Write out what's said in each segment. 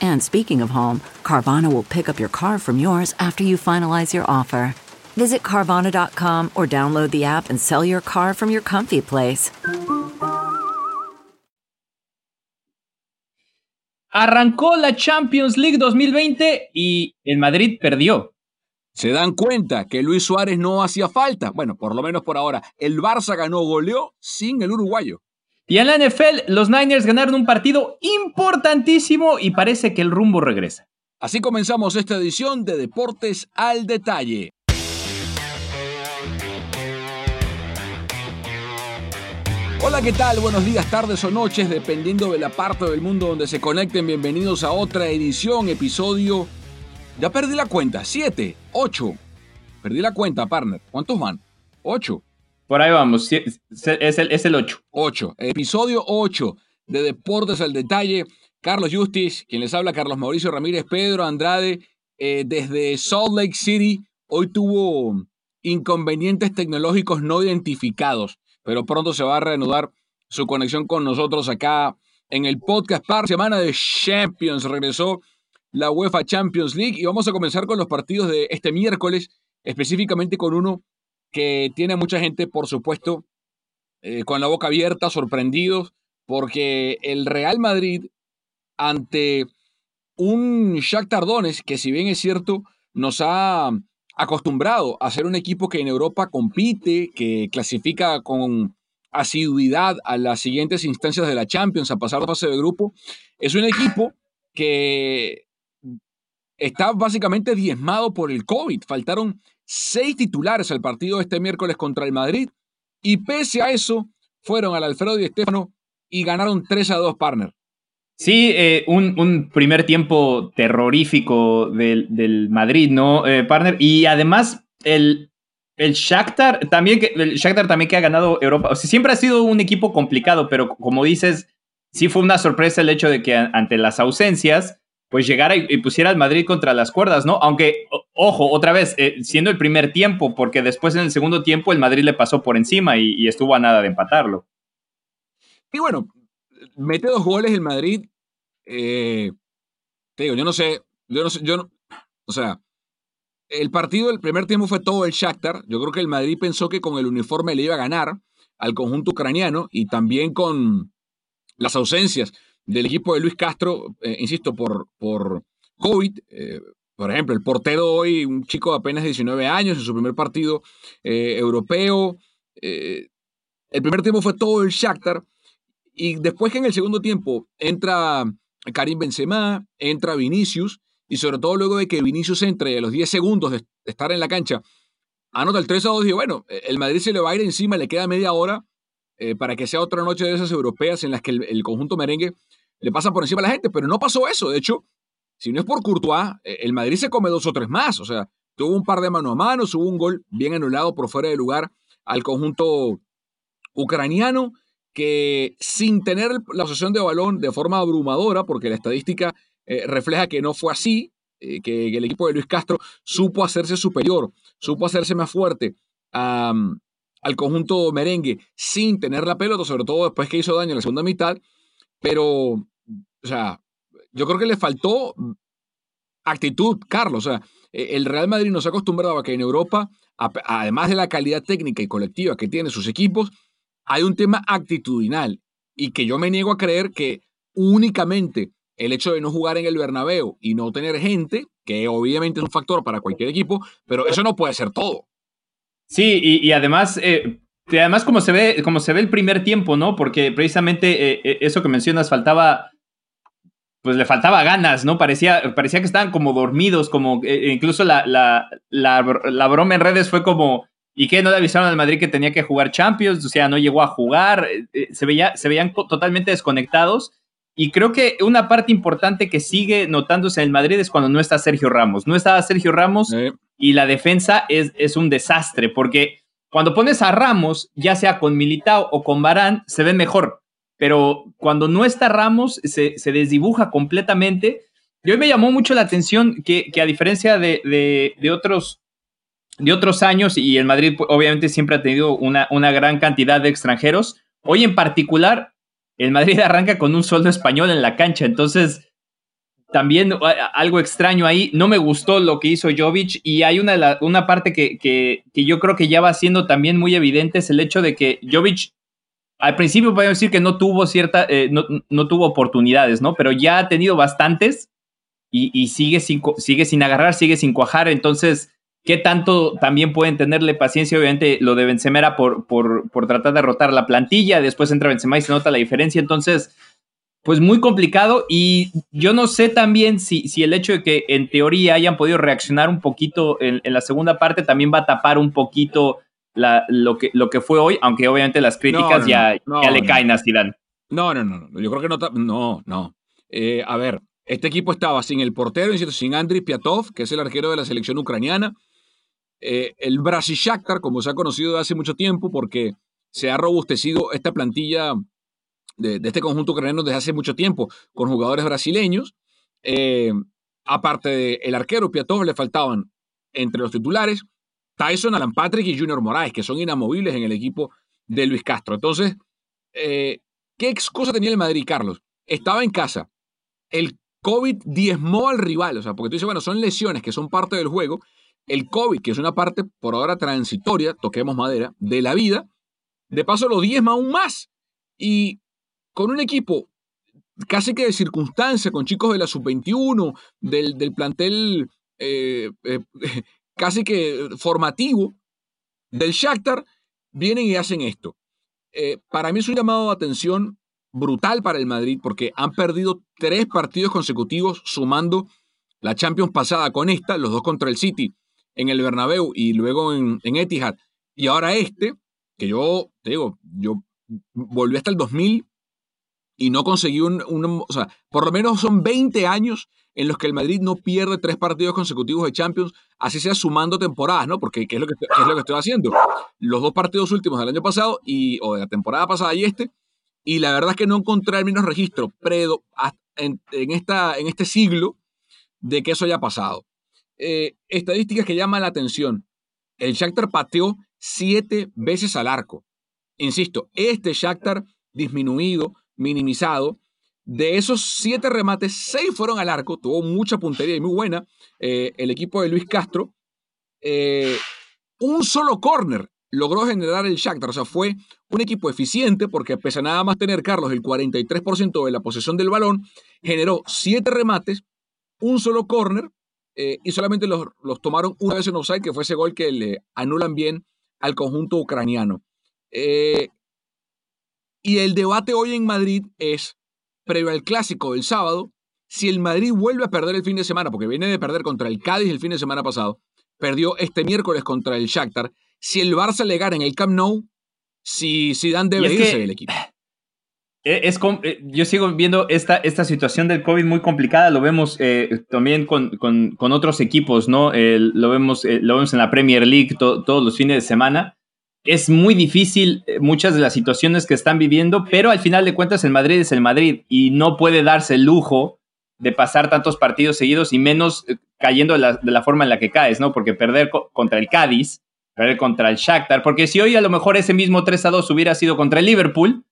And speaking of home, Carvana will pick up your car from yours after you finalize your offer. Visit Carvana.com or download the app and sell your car from your comfy place. Arrancó la Champions League 2020 y el Madrid perdió. Se dan cuenta que Luis Suárez no hacía falta. Bueno, por lo menos por ahora. El Barça ganó, goleó sin el uruguayo. Y en la NFL, los Niners ganaron un partido importantísimo y parece que el rumbo regresa. Así comenzamos esta edición de Deportes al Detalle. Hola, ¿qué tal? Buenos días, tardes o noches, dependiendo de la parte del mundo donde se conecten. Bienvenidos a otra edición, episodio. Ya perdí la cuenta, siete, ocho. Perdí la cuenta, partner. ¿Cuántos van? Ocho. Por ahí vamos, es el, es el 8. 8, episodio 8 de Deportes al Detalle. Carlos Justis, quien les habla, Carlos Mauricio Ramírez, Pedro Andrade, eh, desde Salt Lake City. Hoy tuvo inconvenientes tecnológicos no identificados, pero pronto se va a reanudar su conexión con nosotros acá en el podcast par semana de Champions. Regresó la UEFA Champions League y vamos a comenzar con los partidos de este miércoles, específicamente con uno que tiene mucha gente, por supuesto, eh, con la boca abierta, sorprendidos, porque el Real Madrid, ante un Shakhtar Donetsk, que si bien es cierto, nos ha acostumbrado a ser un equipo que en Europa compite, que clasifica con asiduidad a las siguientes instancias de la Champions, a pasar la fase de grupo, es un equipo que está básicamente diezmado por el COVID. Faltaron seis titulares al partido este miércoles contra el Madrid y pese a eso fueron al Alfredo y Estefano y ganaron 3 a 2 partner. Sí, eh, un, primer tiempo terrorífico del, Madrid, ¿no, eh, partner? Y además el, el Shakhtar también que el Shakhtar también que ha ganado Europa. Siempre ha sido un equipo complicado, pero como dices, sí fue una sorpresa el hecho de que ante las ausencias pues llegara y, pusiera al Madrid contra las cuerdas, ¿no? Aunque, ojo, otra vez, eh, siendo el primer tiempo, porque después en el segundo tiempo el Madrid le pasó por encima y, estuvo a nada de empatarlo. Y bueno, mete dos goles el Madrid. Eh, te digo, yo no sé, yo no sé, yo no, o sea, el partido del primer tiempo fue todo el Shakhtar. Yo creo que el Madrid pensó que con el uniforme le iba a ganar al conjunto ucraniano y también con las ausencias del equipo de Luis Castro, eh, insisto, por, por COVID. Eh, por ejemplo, el portero hoy, un chico de apenas 19 años en su primer partido eh, europeo. el primer tiempo fue todo el Shakhtar. Y después que en el segundo tiempo entra Karim Benzema, entra Vinicius, y sobre todo luego de que Vinicius entre a los 10 segundos de estar en la cancha, anota el 3 a 2 y bueno, el Madrid se le va a ir encima, le queda media hora para que sea otra noche de esas europeas en las que el conjunto merengue le pasa por encima a la gente, pero no pasó eso. De hecho, si no es por Courtois, eh, el Madrid se come dos o tres más. O sea, tuvo un par de mano a mano, hubo un gol bien anulado por fuera de lugar al conjunto ucraniano que sin tener la posesión de balón de forma abrumadora, porque la estadística eh, refleja que no fue así, eh, que, el equipo de Luis Castro supo hacerse superior, supo hacerse más fuerte al conjunto merengue sin tener la pelota, sobre todo después que hizo daño en la segunda mitad. Pero, o sea, yo creo que le faltó actitud, Carlos. O sea, e, el Real Madrid nos ha acostumbrado a que en Europa, además de la calidad técnica y colectiva que tienen sus equipos, hay un tema actitudinal y que yo me niego a creer que únicamente el hecho de no jugar en el Bernabéu y no tener gente, que obviamente es un factor para cualquier equipo, pero eso no puede ser todo. Sí, y, además, eh, además como se ve, como se ve el primer tiempo, ¿no? Porque precisamente eh, eh, eso que mencionas faltaba, pues le faltaba ganas, ¿no? Parecía, parecía que estaban como dormidos, como incluso la, la, la, broma en redes fue como, ¿y qué? ¿No le avisaron al Madrid que tenía que jugar Champions? O sea, no llegó a jugar, se, veía, se veían totalmente desconectados. Y creo que una parte importante que sigue notándose en el Madrid es cuando no está Sergio Ramos. No estaba Sergio Ramos y la defensa es, es un desastre, porque cuando pones a Ramos, ya sea con Militao o con Barán, se ve mejor. Pero cuando no está Ramos, se, se desdibuja completamente. Y hoy me llamó mucho la atención que, que a diferencia de, de, otros, de otros años, y el Madrid pues, obviamente siempre ha tenido una, una gran cantidad de extranjeros, hoy en particular el Madrid arranca con un sueldo español en la cancha. Entonces, también algo extraño ahí. No me gustó lo que hizo Jovic y hay una, una parte que, que, yo creo que ya va siendo también muy evidente, es el hecho de que Jovic al principio podemos decir que no tuvo cierta, eh, no, tuvo oportunidades, ¿no? Pero ya ha tenido bastantes y, sigue, sin, sigue sin agarrar, sigue sin cuajar. Entonces, ¿qué tanto también pueden tenerle paciencia? Obviamente lo de Benzema por, por, por tratar de rotar la plantilla, después entra Benzema y se nota la diferencia. Entonces, pues muy complicado y yo no sé también si, si el hecho de que en teoría hayan podido reaccionar un poquito en, la segunda parte también va a tapar un poquito la, lo, que, lo que fue hoy, aunque obviamente las críticas ya, ya le caen a Zidane. No, no, no, yo creo que no, no, no. Eh, a ver, este equipo estaba sin el portero, sin Andriy Piatov, que es el arquero de la selección ucraniana, eh, el Brasil Shakhtar, como se ha conocido de hace mucho tiempo, porque se ha robustecido esta plantilla de, este conjunto ucraniano desde hace mucho tiempo, con jugadores brasileños. Eh, aparte del arquero Piatov, le faltaban entre los titulares Tyson, Alan Patrick y Junior Moraes, que son inamovibles en el equipo de Luis Castro. Entonces, eh, ¿qué excusa tenía el Madrid, Carlos? Estaba en casa. El COVID diezmó al rival, o sea, porque tú dices, bueno, son lesiones que son parte del juego. El COVID, que es una parte por ahora transitoria, toquemos madera, de la vida, de paso lo diezma aún más. Y con un equipo casi que de circunstancia, con chicos de la sub-21, del, plantel eh, eh, casi que formativo del Shakhtar, vienen y hacen esto. Eh, para mí es un llamado de atención brutal para el Madrid porque han perdido tres partidos consecutivos sumando la Champions pasada con esta, los dos contra el City en el Bernabéu y luego en, en Etihad. Y ahora este, que yo, te digo, yo volví hasta el 2000 y no consiguió un, O sea, por lo menos son 20 años en los que el Madrid no pierde tres partidos consecutivos de Champions, así sea sumando temporadas, ¿no? Porque ¿qué es lo que, es lo que estoy haciendo? Los dos partidos últimos del año pasado y, o de la temporada pasada y este, y la verdad es que no encontré el menos registro predo, en, esta, en este siglo de que eso haya pasado. Eh, estadísticas que llaman la atención. El Shakhtar pateó siete veces al arco. Insisto, este Shakhtar disminuido, minimizado. De esos siete remates, seis fueron al arco, tuvo mucha puntería y muy buena eh, el equipo de Luis Castro. Eh, un solo córner logró generar el Shakhtar, o sea, fue un equipo eficiente porque pese a nada más tener Carlos el 43% de la posesión del balón, generó siete remates, un solo córner eh, y solamente los, los, tomaron una vez en offside, que fue ese gol que le anulan bien al conjunto ucraniano. Y el debate hoy en Madrid es, previo al clásico del sábado, si el Madrid vuelve a perder el fin de semana, porque viene de perder contra el Cádiz el fin de semana pasado, perdió este miércoles contra el Shakhtar, si el Barça le gana en el Camp Nou, si Zidane debe irse del equipo. Eh, es, eh, yo sigo viendo esta, esta situación del COVID muy complicada, lo vemos eh, también con, con, otros equipos, ¿no? lo, vemos, lo vemos en la Premier League todos los fines de semana es muy difícil eh, muchas de las situaciones que están viviendo, pero al final de cuentas el Madrid es el Madrid y no puede darse el lujo de pasar tantos partidos seguidos y menos eh, cayendo de la, forma en la que caes, ¿no? Porque perder co- contra el Cádiz, perder contra el Shakhtar, porque si hoy a lo mejor ese mismo 3 a 2 hubiera sido contra el Liverpool,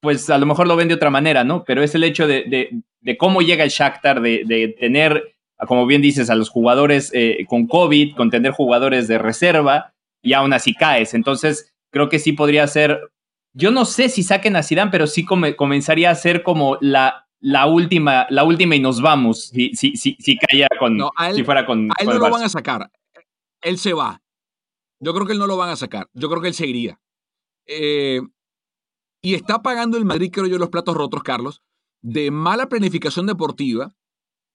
pues a lo mejor lo ven de otra manera, ¿no? Pero es el hecho de, cómo llega el Shakhtar, de, de tener, como bien dices, a los jugadores eh, con COVID, con tener jugadores de reserva, y aún así caes. Entonces, creo que sí podría ser. Yo no sé si saquen a Zidane, pero sí come- comenzaría a ser como la, la última, la última y nos vamos. Si, si, si, si cayera con. No, él- si fuera con. A él con no lo van a sacar. Él se va. Yo creo que él no lo van a sacar. Yo creo que él seguiría. Eh, y está pagando el Madrid, creo yo, los platos rotos, Carlos, de mala planificación deportiva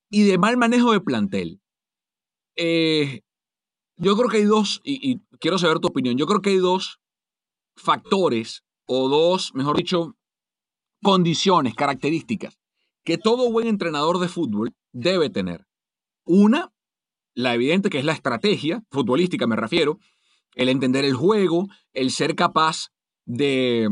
y de mal manejo de plantel. Eh, yo creo que hay dos, y, y quiero saber tu opinión, yo creo que hay dos factores o dos, mejor dicho, condiciones, características que todo buen entrenador de fútbol debe tener. Una, la evidente que es la estrategia, futbolística me refiero, el entender el juego, el ser capaz de,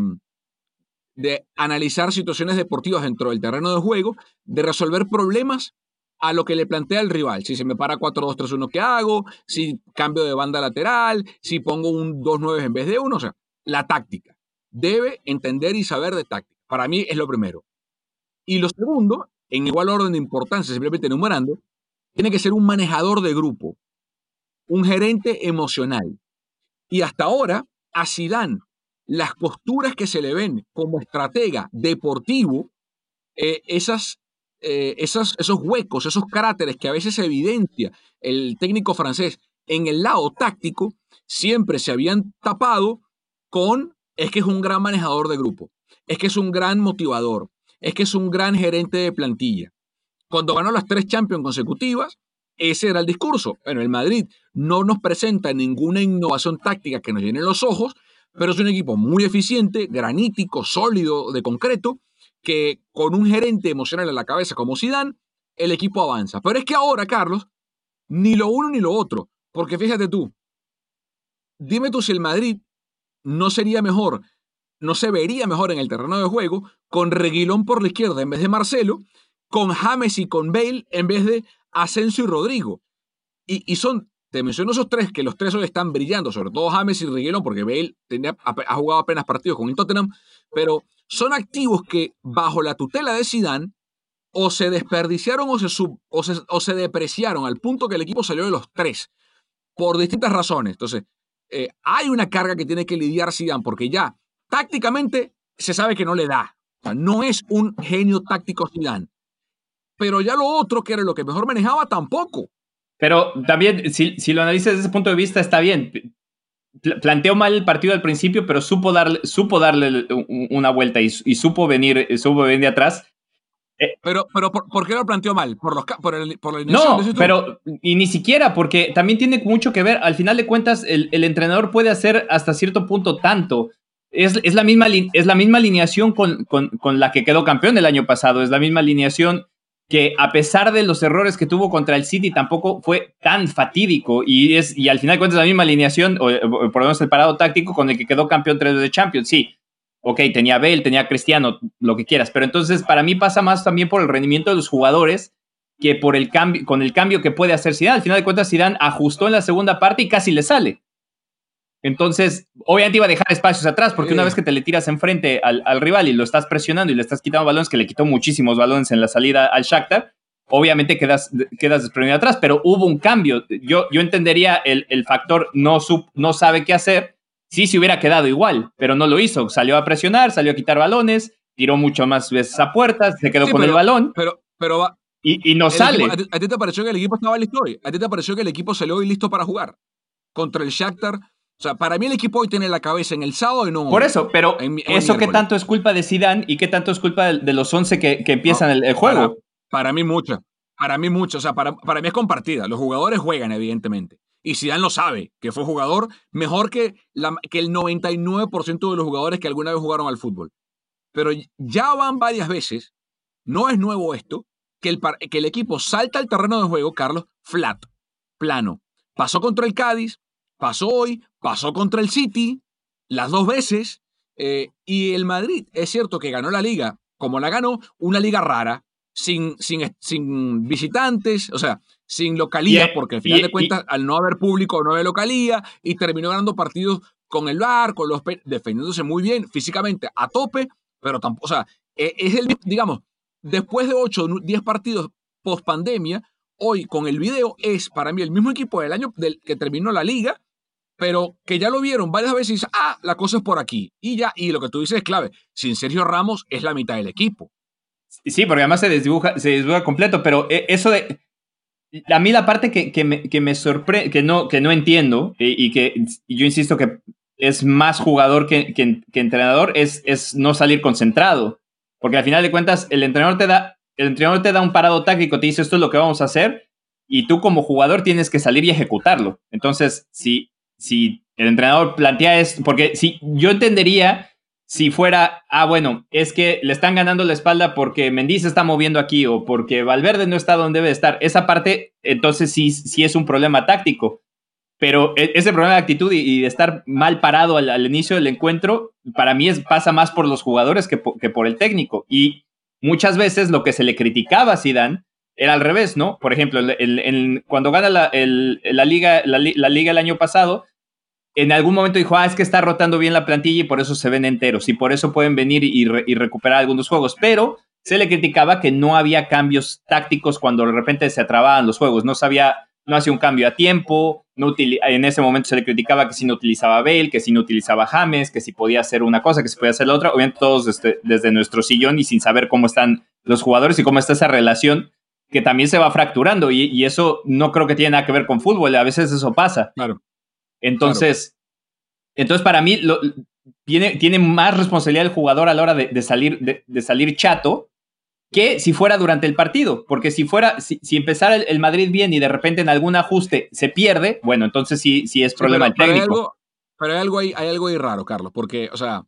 de analizar situaciones deportivas dentro del terreno de juego, de resolver problemas a lo que le plantea el rival. Si se me para 4-2-3-1, ¿qué hago? Si cambio de banda lateral, si pongo un 2-9 en vez de uno, o sea, la táctica. Debe entender y saber de táctica. Para mí es lo primero. Y lo segundo, en igual orden de importancia, simplemente enumerando, tiene que ser un manejador de grupo, un gerente emocional. Y hasta ahora, a Zidane, las posturas que se le ven como estratega deportivo, eh, esas, eh, esas, esos huecos, esos cráteres que a veces evidencia el técnico francés en el lado táctico, siempre se habían tapado con es que es un gran manejador de grupo, es que es un gran motivador, es que es un gran gerente de plantilla. Cuando ganó las tres Champions consecutivas, ese era el discurso. Bueno, el Madrid no nos presenta ninguna innovación táctica que nos llene los ojos, pero es un equipo muy eficiente, granítico, sólido, de concreto, que con un gerente emocional a la cabeza como Zidane, el equipo avanza. Pero es que ahora, Carlos, ni lo uno ni lo otro, porque fíjate tú, dime tú si el Madrid no sería mejor, no se vería mejor en el terreno de juego con Reguilón por la izquierda en vez de Marcelo, con James y con Bale en vez de Asensio y Rodrigo. Y, y son, te menciono esos tres, que los tres hoy están brillando, sobre todo James y Reguilón, porque Bale tenía, ha jugado apenas partidos con el Tottenham, pero son activos que bajo la tutela de Zidane o se desperdiciaron o se, o, se, o se depreciaron al punto que el equipo salió de los tres por distintas razones. Entonces, eh, hay una carga que tiene que lidiar Zidane porque ya tácticamente se sabe que no le da. O sea, no es un genio táctico Zidane. Pero ya lo otro, que era lo que mejor manejaba, tampoco. Pero también, si, si lo analizas desde ese punto de vista, está bien. Pl- Planteó mal el partido al principio, pero supo darle, supo darle un- una vuelta y, y supo venir, supo venir de atrás. Pero, pero ¿por, por qué lo planteó mal? ¿Por, los, por, el, por la No, pero y ni siquiera, porque también tiene mucho que ver. Al final de cuentas, el, el entrenador puede hacer hasta cierto punto tanto. Es, es la, misma, es la misma alineación con, con, con la que quedó campeón el año pasado. Es la misma alineación que, a pesar de los errores que tuvo contra el City, tampoco fue tan fatídico. Y, es, y al final cuentas, la misma alineación, o, por lo menos el parado táctico con el que quedó campeón tres veces de Champions. Sí, ok, tenía Bale, tenía Cristiano, lo que quieras, pero entonces para mí pasa más también por el rendimiento de los jugadores que por el cambio, con el cambio que puede hacer Zidane. Al final de cuentas, Zidane ajustó en la segunda parte y casi le sale. Entonces, obviamente iba a dejar espacios atrás, porque una vez que te le tiras enfrente al, al rival y lo estás presionando y le estás quitando balones, que le quitó muchísimos balones en la salida al Shakhtar, obviamente quedas, quedas desprevenido atrás, pero hubo un cambio. Yo, yo entendería el, el factor no, sub, no sabe qué hacer, sí se hubiera quedado igual, pero no lo hizo. Salió a presionar, salió a quitar balones, tiró mucho más veces a puertas, se quedó Sí, con pero- el balón Pero, pero va, y, y no sale. equipo- ¿a, ti, a ti te pareció que el equipo estaba listo hoy? ¿A ti te pareció que el equipo salió hoy listo para jugar? Contra el Shakhtar. O sea, para mí el equipo hoy tiene la cabeza en el sábado y no Por eso, pero En eso qué tanto es culpa de Zidane y qué tanto es culpa de, de los 11 que, que empiezan No, el, el juego. Para, para mí mucha. Para mí mucho. O sea, para, para mí es compartida. Los jugadores juegan, evidentemente. Y Zidane lo sabe, que fue jugador mejor que, la, que el 99% de los jugadores que alguna vez jugaron al fútbol. Pero ya van varias veces, no es nuevo esto, que el, que el equipo salta al terreno de juego, Carlos, flat, plano. Pasó contra el Cádiz, pasó hoy, pasó contra el City, las dos veces. eh, y el Madrid, es cierto que ganó la liga, como la ganó, una liga rara, sin, sin, sin visitantes, o sea, sin localía, porque al final de cuentas, al no haber público, no haber localía, y terminó ganando partidos con el VAR, con los pe- defendiéndose muy bien, físicamente a tope, pero tampoco, o sea, e- es el, digamos, después de 8 o 10 partidos post pandemia, hoy con el video es para mí el mismo equipo del año del que terminó la liga, pero que ya lo vieron varias veces y dicen, ah, la cosa es por aquí. Y ya, y lo que tú dices es clave. Sin Sergio Ramos es la mitad del equipo. Sí, porque además se desdibuja, se desdibuja completo, pero eh, eso de... A mí la parte que, que me, que me sorprende, que no, que no entiendo, y, y que y yo insisto que es más jugador que, que- que entrenador, es, es no salir concentrado. Porque al final de cuentas, el entrenador te da, el entrenador te da un parado táctico, te dice esto es lo que vamos a hacer, y tú como jugador tienes que salir y ejecutarlo. Entonces, si, si el entrenador plantea esto, porque si yo entendería si fuera, ah, bueno, es que le están ganando la espalda porque Mendy se está moviendo aquí o porque Valverde no está donde debe estar. Esa parte, entonces sí, sí es un problema táctico. Pero e- ese problema de actitud y, de estar mal parado al, inicio del encuentro, para mí es, pasa más por los jugadores que, po- que por el técnico. Y muchas veces lo que se le criticaba a Zidane era al revés, ¿no? Por ejemplo, cuando gana la, la liga, la, li- la liga el año pasado, en algún momento dijo, ah, es que está rotando bien la plantilla y por eso se ven enteros y por eso pueden venir y, re- y recuperar algunos juegos. Pero se le criticaba que no había cambios tácticos cuando de repente se atrababan los juegos. No sabía, no hacía un cambio a tiempo. No en ese momento se le criticaba que si no utilizaba Bale, que si no utilizaba James, que si podía hacer una cosa, que si podía hacer la otra. Obviamente todos desde, desde nuestro sillón y sin saber cómo están los jugadores y cómo está esa relación que también se va fracturando y, y eso no creo que tiene nada que ver con fútbol. A veces eso pasa. Claro. Entonces, entonces para mí lo- tiene, tiene más responsabilidad el jugador a la hora de, de salir, de, de salir chato que si fuera durante el partido. Porque si fuera, si, si empezara el, el Madrid bien y de repente en algún ajuste se pierde, bueno, entonces sí, sí es Sí, problema pero, del pero hay técnico. algo, pero hay algo ahí, hay algo ahí raro, Carlos, porque, o sea,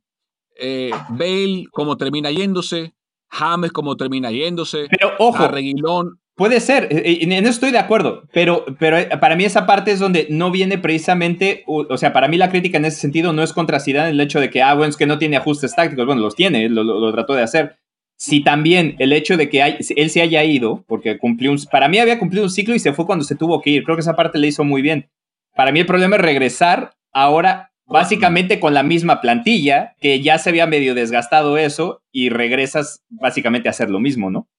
eh, Bale como termina yéndose, James como termina yéndose, Pero ojo, Reguilón, Puede ser, eh, eh, eso estoy de acuerdo, pero, pero eh, para mí esa parte es donde no viene precisamente, o, o sea, para mí la crítica en ese sentido no es contra Zidane el hecho de que, ah, bueno, es que no tiene ajustes tácticos, bueno, los tiene, lo, lo- lo trató de hacer. Si también el hecho de que hay- él se haya ido, porque cumplió un, para mí había cumplido un ciclo y se fue cuando se tuvo que ir, creo que esa parte le hizo muy bien. Para mí el problema es regresar ahora básicamente con la misma plantilla, que ya se había medio desgastado eso, y regresas básicamente a hacer lo mismo, ¿no?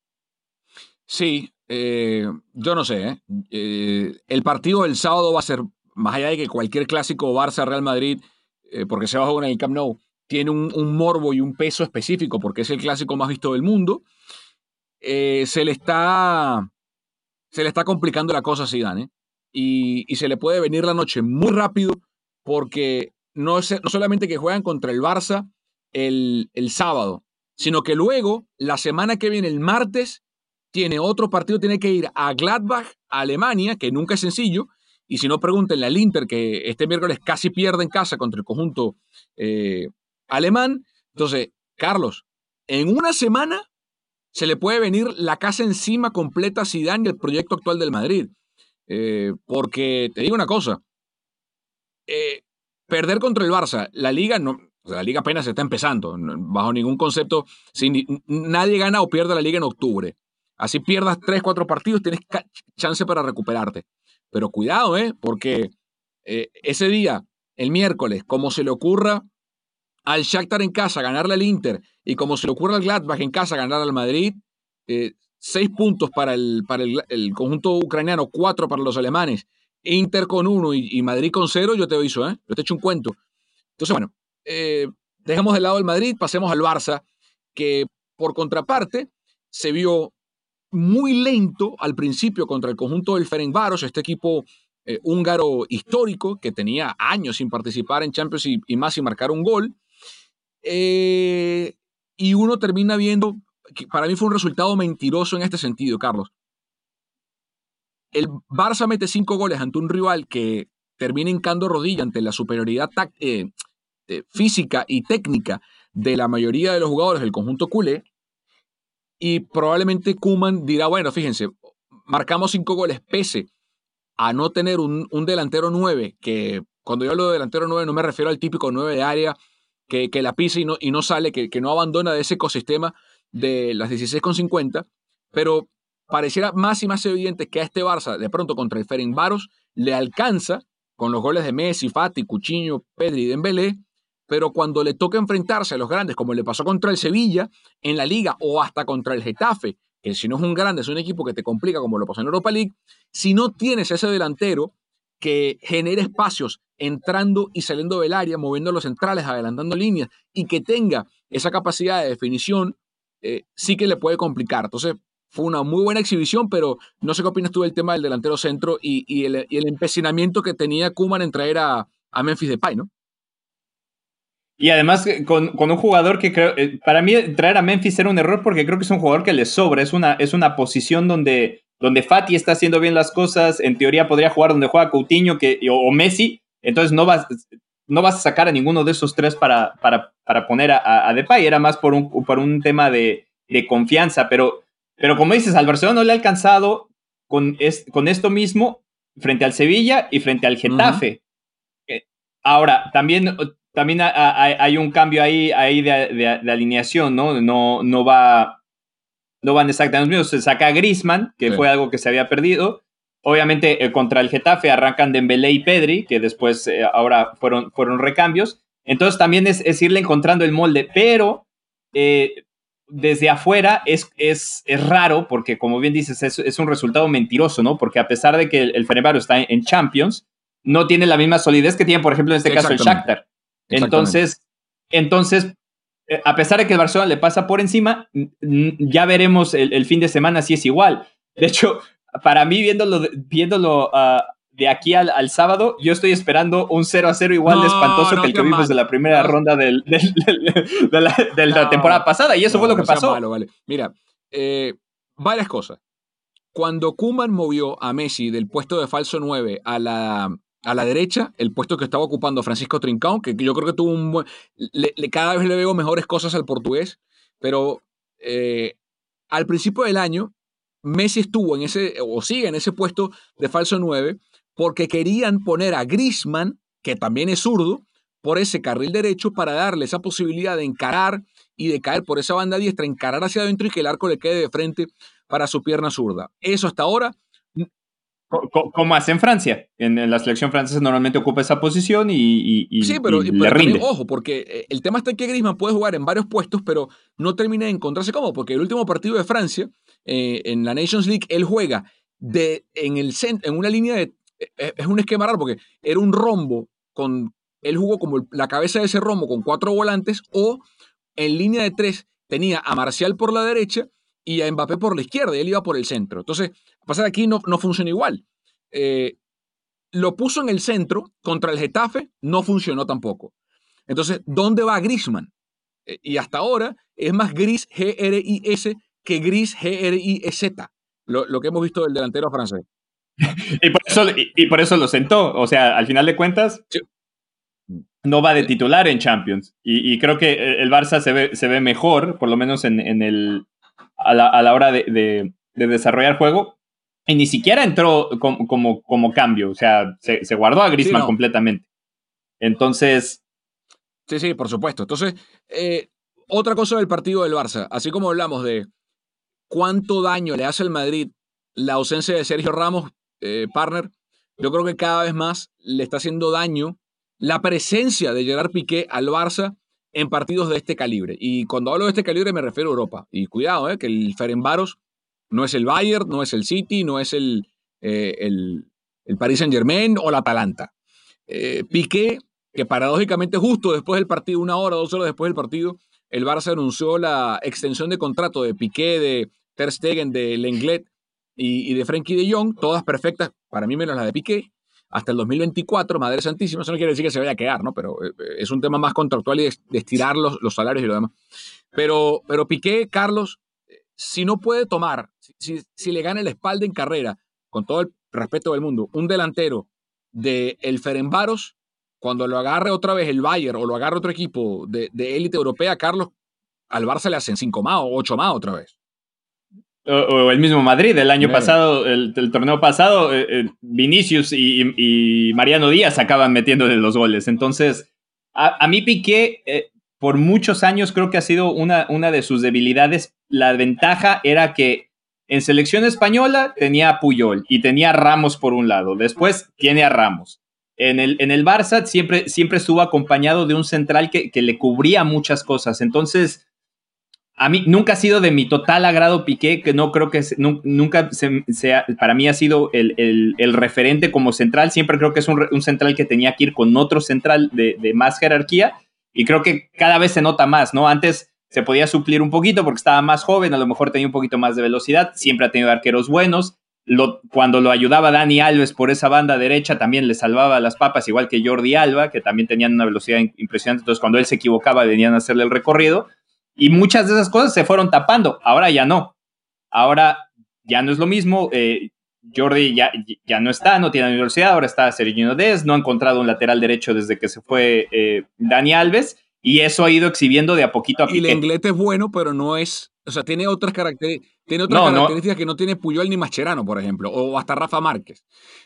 sí, eh, yo no sé, ¿eh? Eh, el partido del sábado va a ser, más allá de que cualquier clásico Barça-Real Madrid, porque se va a jugar en el Camp Nou, tiene un, morbo y un peso específico, porque es el clásico más visto del mundo, se le está se le está complicando la cosa a Zidane, y, y se le puede venir la noche muy rápido porque no, es, no solamente que juegan contra el Barça el, el sábado, sino que luego, la semana que viene, el martes, tiene otro partido, tiene que ir a Gladbach, a Alemania, que nunca es sencillo, y si no, pregúntenle al Inter, que este miércoles casi pierde en casa contra el conjunto eh, alemán. Entonces, Carlos, en una semana se le puede venir la casa encima completa a Zidane y el proyecto actual del Madrid. Eh, porque te digo una cosa, eh, perder contra el Barça, la liga no, la liga apenas está empezando, bajo ningún concepto, si nadie gana o pierde la liga en octubre. Así pierdas 3, 4 partidos, tienes chance para recuperarte. Pero cuidado, ¿eh? Porque eh, ese día, el miércoles, como se le ocurra al Shakhtar en casa ganarle al Inter y como se le ocurra al Gladbach en casa ganar al Madrid, eh, seis puntos para el, para el, conjunto ucraniano, cuatro para los alemanes, Inter con uno y, y Madrid con cero, yo te aviso, ¿eh? Yo te echo un cuento. Entonces, bueno, eh, dejamos de lado el Madrid, pasemos al Barça, que por contraparte se vio muy lento al principio contra el conjunto del Ferencváros, este equipo eh, húngaro histórico que tenía años sin participar en Champions y, más sin marcar un gol. Eh, y uno termina viendo, que para mí fue un resultado mentiroso en este sentido, Carlos. El Barça mete cinco goles ante un rival que termina hincando rodilla ante la superioridad eh, física y técnica de la mayoría de los jugadores del conjunto culé. Y probablemente Kuman dirá, bueno, fíjense, marcamos cinco goles pese a no tener un, un delantero 9, que cuando yo hablo de delantero 9 no me refiero al típico 9 de área que, que la pisa y no, y no sale, que, que no abandona de ese ecosistema de las 16,50, pero pareciera más y más evidente que a este Barça, de pronto contra el Ferencváros, le alcanza con los goles de Messi, Fati, Cuchiño, Pedri y Dembélé, pero cuando le toca enfrentarse a los grandes, como le pasó contra el Sevilla en la liga o hasta contra el Getafe, que si no es un grande, es un equipo que te complica como lo pasó en Europa League, si no tienes ese delantero que genere espacios entrando y saliendo del área, moviendo los centrales, adelantando líneas y que tenga esa capacidad de definición, eh, sí que le puede complicar. Entonces, fue una muy buena exhibición, pero no sé qué opinas tú del tema del delantero centro y, el, empecinamiento que tenía Kuman en traer a, a Memphis Depay, ¿no? Y además con, un jugador que creo, eh, para mí traer a Memphis era un error porque creo que es un jugador que le sobra, es una, es una posición donde, donde Fati está haciendo bien las cosas, en teoría podría jugar donde juega Coutinho que, o, Messi, entonces no vas, no vas a sacar a ninguno de esos tres para, para, para poner a, a, Depay, era más por un, por un tema de, de, confianza, pero, pero como dices, al Barcelona no le ha alcanzado con, con esto mismo frente al Sevilla y frente al Getafe. Eh, ahora, también también hay un cambio ahí, ahí de, alineación, ¿no? No, no, va, no van exactamente los mismos. Se saca Grisman, que fue algo que se había perdido. Obviamente eh, contra el Getafe arrancan Dembélé y Pedri, que después eh, ahora fueron, fueron recambios. Entonces también es, irle encontrando el molde, pero eh, desde afuera es, es, es, raro, porque como bien dices, es, es, un resultado mentiroso, ¿no? Porque a pesar de que el, el está en, Champions, no tiene la misma solidez que tiene, por ejemplo, en este caso el Shakhtar. Entonces, entonces, eh, a pesar de que el Barcelona le pasa por encima, ya veremos el, fin de semana si es igual. De hecho, para mí, viéndolo, viéndolo ah, de aquí al, sábado, yo estoy esperando un 0 a 0 igual de espantoso que el que vimos de la primera ronda del, de la, temporada pasada. Y eso fue lo que pasó. Mira, eh, varias cosas. Cuando Kuman movió a Messi del puesto de falso 9 a la, a la derecha, el puesto que estaba ocupando Francisco Trincão, que yo creo que tuvo un buen... Cada vez le veo mejores cosas al portugués, pero eh, al principio del año, Messi estuvo en ese, o sigue en ese puesto de falso 9, porque querían poner a Grisman, que también es zurdo, por ese carril derecho para darle esa posibilidad de encarar y de caer por esa banda diestra, encarar hacia adentro y que el arco le quede de frente para su pierna zurda. Eso hasta ahora como hace en Francia. En, la selección francesa normalmente ocupa esa posición y, sí, pero, le rinde. ojo, porque eh, el tema está que Griezmann puede jugar en varios puestos, pero no termina de encontrarse cómodo, porque el último partido de Francia, eh, en la Nations League, él juega de, en, el, en una línea de... Eh, es un esquema raro, porque era un rombo con... Él jugó como la cabeza de ese rombo con cuatro volantes, o en línea de tres tenía a Marcial por la derecha y a Mbappé por la izquierda, y él iba por el centro. Entonces, pasa que aquí no, no funciona igual. Eh, lo puso en el centro contra el Getafe, no funcionó tampoco. Entonces, ¿dónde va Grisman? Eh, y hasta ahora es más gris G-R-I-S que gris G-R-I-Z, lo, lo que hemos visto del delantero francés. y, por eso, y, por eso lo sentó. O sea, al final de cuentas, no va de titular en Champions. Y, creo que el Barça se ve, se ve mejor, por lo menos en, en el, a, la, a la hora de, de, de, desarrollar juego, y ni siquiera entró como, como, como cambio, o sea, se, se guardó a Griezmann completamente. Entonces... Sí, sí, por supuesto. Entonces, eh, otra cosa del partido del Barça, así como hablamos de cuánto daño le hace al Madrid la ausencia de Sergio Ramos, eh, partner, yo creo que cada vez más le está haciendo daño la presencia de Gerard Piqué al Barça en partidos de este calibre. Y cuando hablo de este calibre me refiero a Europa. Y cuidado, eh, que el Ferenbaros no es el Bayern, no es el City, no es el, eh, el, Paris Saint Germain o la Atalanta. Eh, Piqué, que paradójicamente justo después del partido, una hora, dos horas después del partido, el Barça anunció la extensión de contrato de Piqué, de Ter Stegen, de Lenglet y, de Frenkie de Jong, todas perfectas, para mí menos la de Piqué, hasta el 2024, Madre Santísima, eso no quiere decir que se vaya a quedar, ¿no? Pero eh, es un tema más contractual y de, estirar los, los, salarios y lo demás. Pero, pero Piqué, Carlos, si no puede tomar, si, si, le gana la espalda en carrera, con todo el respeto del mundo, un delantero de el Ferenbaros, cuando lo agarre otra vez el Bayern o lo agarre otro equipo de élite europea, Carlos, al Barça le hacen cinco más o ocho más otra vez. O, el mismo Madrid, el año pasado, el, torneo pasado, eh, eh, Vinicius y, Mariano Díaz acaban metiéndole los goles. Entonces, a, mí Piqué, eh, por muchos años creo que ha sido una, una de sus debilidades. La ventaja era que En selección española tenía a Puyol y tenía a Ramos por un lado. Después tiene a Ramos. En el, en el Barça siempre, siempre estuvo acompañado de un central que, que le cubría muchas cosas. Entonces, a mí nunca ha sido de mi total agrado Piqué, que no creo que nunca sea, para mí ha sido el, el, referente como central. Siempre creo que es un, un, central que tenía que ir con otro central de, de, más jerarquía y creo que cada vez se nota más, ¿no? Antes se podía suplir un poquito porque estaba más joven, a lo mejor tenía un poquito más de velocidad, siempre ha tenido arqueros buenos. Cuando lo ayudaba Dani Alves por esa banda derecha, también le salvaba las papas, igual que Jordi Alba, que también tenían una velocidad impresionante. Entonces, cuando él se equivocaba, venían a hacerle el recorrido y muchas de esas cosas se fueron tapando. Ahora ya no. Ahora ya no es lo mismo. Eh, Jordi ya, ya no está, no tiene la universidad. Ahora está Sergio Dez. No ha encontrado un lateral derecho desde que se fue eh, Dani Alves. Y eso ha ido exhibiendo de a poquito a poquito. Y el inglés es bueno, pero no es. O sea, tiene otras, características, tiene otras características que no tiene Puyol ni Mascherano, por ejemplo, o hasta Rafa Márquez.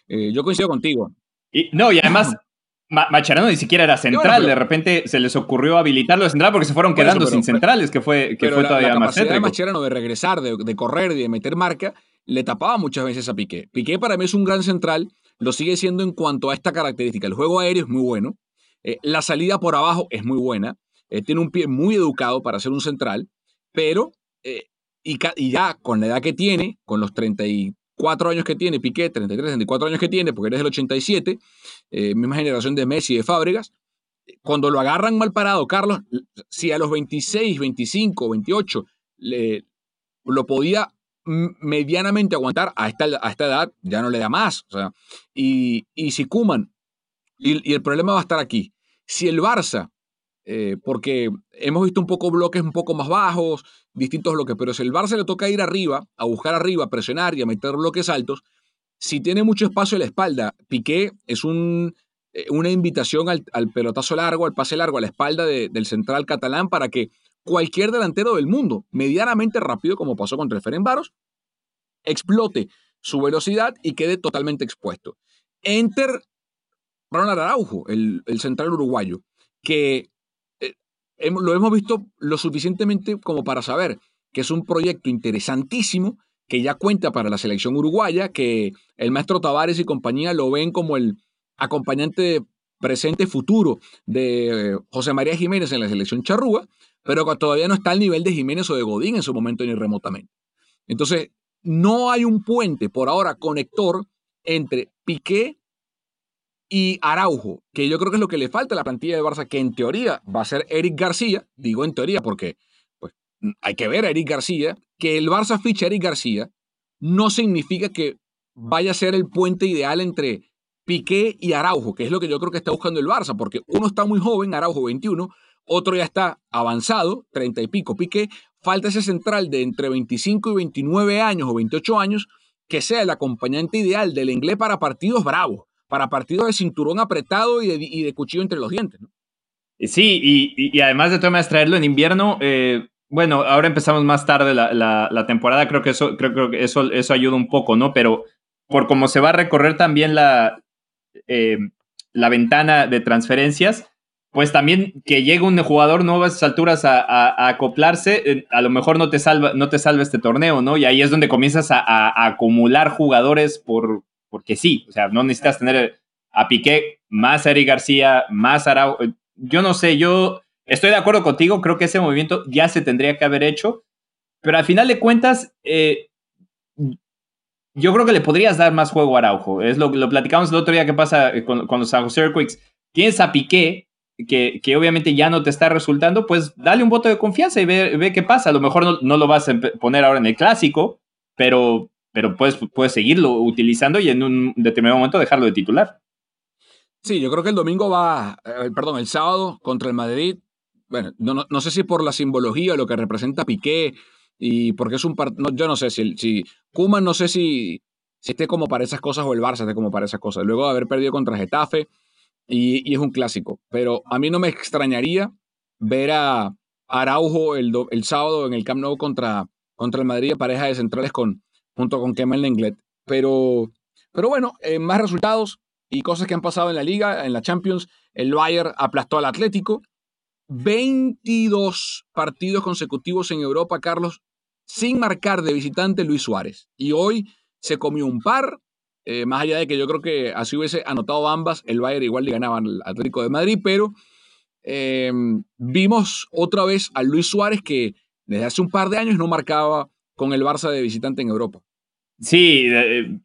Eh, yo coincido contigo. Y, no, y además, Macharano ni siquiera era central, de repente se les ocurrió habilitarlo de central porque se fueron quedando sin centrales, que fue, que fue todavía la más de Macharano de regresar, de, correr y de meter marca, le tapaba muchas veces a Piqué. Piqué para mí es un gran central, lo sigue siendo en cuanto a esta característica. El juego aéreo es muy bueno, eh, la salida por abajo es muy buena, eh, tiene un pie muy educado para ser un central, pero eh, y, ya con la edad que tiene, con los 30 y cuatro años que tiene Piqué, 33, 34 años que tiene, porque eres del 87, eh, misma generación de Messi y de Fábregas, cuando lo agarran mal parado, Carlos, si a los 26, 25, 28 le, lo podía medianamente aguantar a esta, a esta edad, ya no le da más. O sea, y, y si Kuman, y, el problema va a estar aquí, si el Barça, eh, porque hemos visto un poco bloques un poco más bajos, distintos bloques, pero si el Barça le toca ir arriba, a buscar arriba, a presionar y a meter bloques altos, si tiene mucho espacio en la espalda, Piqué es un, eh, una invitación al, pelotazo largo, al pase largo a la espalda del central catalán para que cualquier delantero del mundo, medianamente rápido, como pasó contra el Ferenbaros, explote su velocidad y quede totalmente expuesto. Enter Ronald Araujo, el, el central uruguayo, que lo hemos visto lo suficientemente como para saber que es un proyecto interesantísimo que ya cuenta para la selección uruguaya, que el maestro Tavares y compañía lo ven como el acompañante presente futuro de José María Jiménez en la selección charrúa, pero todavía no está al nivel de Jiménez o de Godín en su momento ni remotamente. Entonces, no hay un puente por ahora conector entre Piqué y Araujo, que yo creo que es lo que le falta a la plantilla de Barça, que en teoría va a ser Eric García, digo en teoría porque pues, hay que ver a Eric García, que el Barça ficha a Eric García no significa que vaya a ser el puente ideal entre Piqué y Araujo, que es lo que yo creo que está buscando el Barça, porque uno está muy joven, Araujo 21, otro ya está avanzado, 30 y pico, Piqué, falta ese central de entre 25 y 29 años o 28 años, que sea el acompañante ideal del inglés para partidos bravos para partidos de cinturón apretado y de, cuchillo entre los dientes. ¿no? Sí, y, además de todo más traerlo en invierno, eh, bueno, ahora empezamos más tarde la, temporada, creo que, eso, creo, que eso, eso ayuda un poco, ¿no? Pero por cómo se va a recorrer también la, eh, la ventana de transferencias, pues también que llegue un jugador nuevo a esas alturas a, acoplarse, eh, a lo mejor no te, salva, no te salva este torneo, ¿no? Y ahí es donde comienzas a, acumular jugadores por, porque sí, o sea, no necesitas tener a Piqué más a Eric García, más a Araujo. Yo no sé, yo estoy de acuerdo contigo, creo que ese movimiento ya se tendría que haber hecho, pero al final de cuentas, eh, yo creo que le podrías dar más juego a Araujo. Es lo, lo platicamos el otro día que pasa eh, con, los San Jose Tienes a Piqué, que, que, obviamente ya no te está resultando, pues dale un voto de confianza y ve, ve qué pasa. A lo mejor no, no, lo vas a poner ahora en el clásico, pero pero puedes, puedes seguirlo utilizando y en un determinado momento dejarlo de titular. Sí, yo creo que el domingo va, eh, perdón, el sábado contra el Madrid. Bueno, no, no, sé si por la simbología, lo que representa Piqué y porque es un partido, yo no sé si, si Kuman no sé si, si esté como para esas cosas o el Barça esté como para esas cosas. Luego de haber perdido contra Getafe y, y es un clásico. Pero a mí no me extrañaría ver a Araujo el, el sábado en el Camp Nou contra, contra el Madrid, pareja de centrales con, junto con Kemal Lenglet. Pero, pero bueno, eh, más resultados y cosas que han pasado en la liga, en la Champions. El Bayern aplastó al Atlético. 22 partidos consecutivos en Europa, Carlos, sin marcar de visitante Luis Suárez. Y hoy se comió un par, eh, más allá de que yo creo que así hubiese anotado ambas, el Bayern igual le ganaba al Atlético de Madrid, pero eh, vimos otra vez a Luis Suárez que desde hace un par de años no marcaba con el Barça de visitante en Europa. Sí,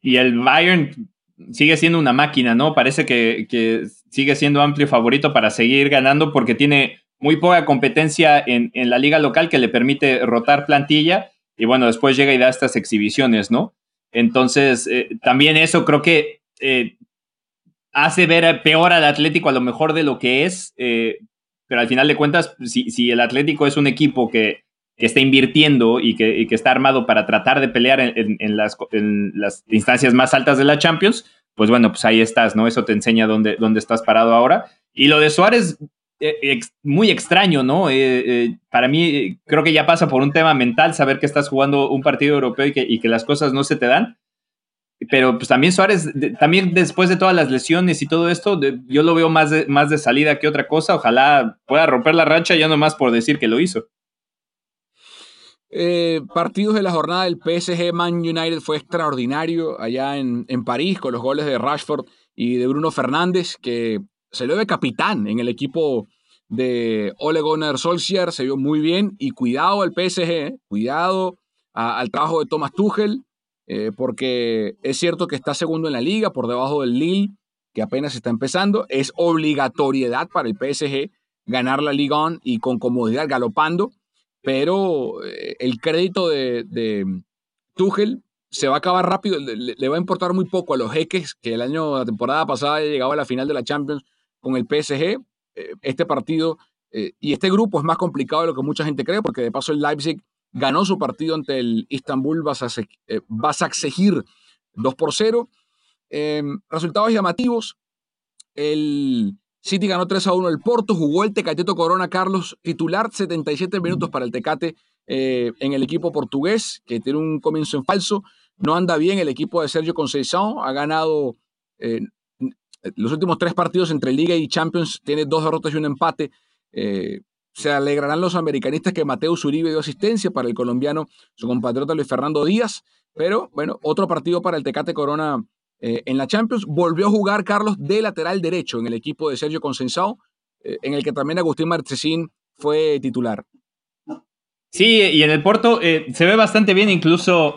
y el Bayern sigue siendo una máquina, ¿no? Parece que, que, sigue siendo amplio favorito para seguir ganando porque tiene muy poca competencia en, en, la liga local que le permite rotar plantilla y bueno, después llega y da estas exhibiciones, ¿no? Entonces, eh, también eso creo que eh, hace ver peor al Atlético a lo mejor de lo que es, eh, pero al final de cuentas, si, si el Atlético es un equipo que, que está invirtiendo y que, que, está armado para tratar de pelear en, las, en, las, instancias más altas de la Champions, pues bueno, pues ahí estás, ¿no? Eso te enseña dónde, dónde estás parado ahora. Y lo de Suárez, ex, muy extraño, ¿no? Eh, eh, para mí creo que ya pasa por un tema mental saber que estás jugando un partido europeo y que, las cosas no se te dan. Pero pues también Suárez, también después de todas las lesiones y todo esto, yo lo veo más de, más de salida que otra cosa. Ojalá pueda romper la racha ya nomás por decir que lo hizo. Eh, partidos de la jornada del PSG Man United fue extraordinario allá en, en, París con los goles de Rashford y de Bruno Fernández, que se lo ve capitán en el equipo de Ole Gunnar Solskjaer, se vio muy bien y cuidado al PSG, eh, cuidado al trabajo de Thomas Tuchel, eh, porque es cierto que está segundo en la liga, por debajo del Lille, que apenas está empezando, es obligatoriedad para el PSG ganar la Liga y con comodidad galopando pero eh, el crédito de, Tuchel se va a acabar rápido, le, le, va a importar muy poco a los jeques que el año, la temporada pasada llegaba a la final de la Champions con el PSG. Eh, este partido eh, y este grupo es más complicado de lo que mucha gente cree, porque de paso el Leipzig ganó su partido ante el Istanbul Basaksehir 2 por 0. Em, resultados llamativos. El City ganó 3 a 1 el Porto, jugó el Tecateto Corona Carlos, titular 77 minutos para el Tecate eh, en el equipo portugués, que tiene un comienzo en falso. No anda bien el equipo de Sergio Conceição, ha ganado eh, los últimos tres partidos entre Liga y Champions, tiene dos derrotas y un empate. Eh, se alegrarán los americanistas que Mateus Uribe dio asistencia para el colombiano, su compatriota Luis Fernando Díaz, pero bueno, otro partido para el Tecate Corona eh, en la Champions. Volvió a jugar Carlos de lateral derecho en el equipo de Sergio Consensao, eh, en el que también Agustín Marchesín fue titular. Sí, y en el Porto eh, se ve bastante bien, incluso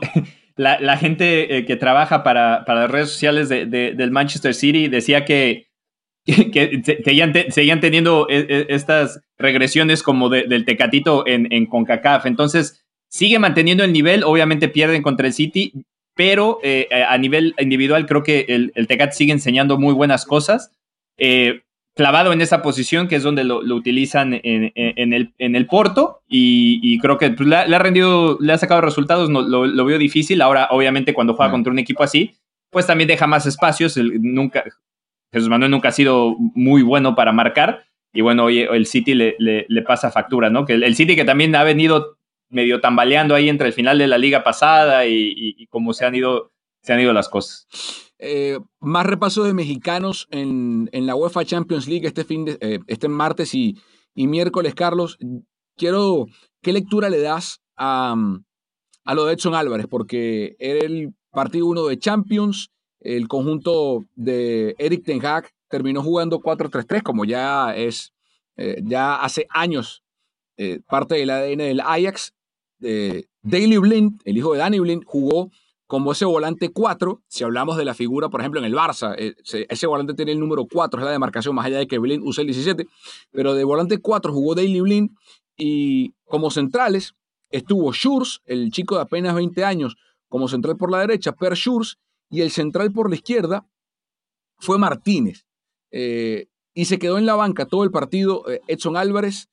la, gente eh, que trabaja para, para, las redes sociales de, de, del Manchester City decía que, que seguían, te, teniendo estas regresiones como de, del Tecatito en, en CONCACAF. Entonces, sigue manteniendo el nivel, obviamente pierden contra el City, pero eh, a nivel individual creo que el, el Tecat sigue enseñando muy buenas cosas. Eh, clavado en esa posición, que es donde lo, lo utilizan en, en, el, en el Porto, y, y creo que pues, le, le, ha rendido, le ha sacado resultados, no, lo, lo, veo difícil. Ahora, obviamente, cuando juega contra un equipo así, pues también deja más espacios. El, nunca, Jesús Manuel nunca ha sido muy bueno para marcar, y bueno, hoy el City le, le, le pasa factura, ¿no? Que el, el City que también ha venido medio tambaleando ahí entre el final de la liga pasada y, y, y cómo se han ido, se han ido las cosas. Eh, más repaso de mexicanos en, en, la UEFA Champions League este, fin de, eh, este martes y, y, miércoles, Carlos. Quiero, ¿qué lectura le das a, a lo de Edson Álvarez? Porque era el partido 1 de Champions, el conjunto de Eric Ten Hag terminó jugando 4-3-3, como ya es, eh, ya hace años parte del ADN del Ajax. Daley Blind, el hijo de Danny Blind, jugó como ese volante 4. Si hablamos de la figura, por ejemplo, en el Barça, eh, ese volante tiene el número 4, es la demarcación, más allá de que Blind use el 17. Pero de volante 4 jugó Daley Blind y como centrales estuvo Schurz, el chico de apenas 20 años, como central por la derecha, Per Schurz, y el central por la izquierda fue Martínez. Eh, y se quedó en la banca todo el partido eh, Edson Álvarez.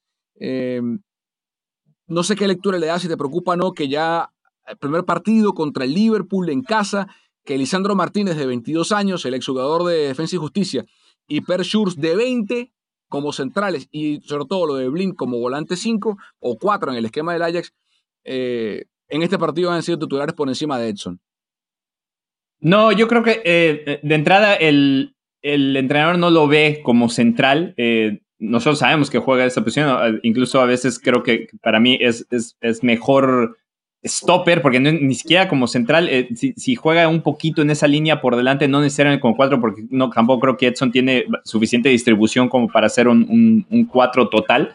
No sé qué lectura le da, si te preocupa o no, que ya el primer partido contra el Liverpool en casa, que Lisandro Martínez de 22 años, el exjugador de Defensa y Justicia, y Per Schurz de 20 como centrales y sobre todo lo de Blin como volante 5 o 4 en el esquema del Ajax, eh, en este partido han sido titulares por encima de Edson. No, yo creo que eh, de entrada el, el, entrenador no lo ve como central. Eh, nosotros sabemos que juega esa posición, incluso a veces creo que para mí es, es, es mejor stopper, porque ni siquiera como central, eh, si, juega un poquito en esa línea por delante, no necesariamente como cuatro, porque no, tampoco creo que Edson tiene suficiente distribución como para hacer un, un, cuatro total.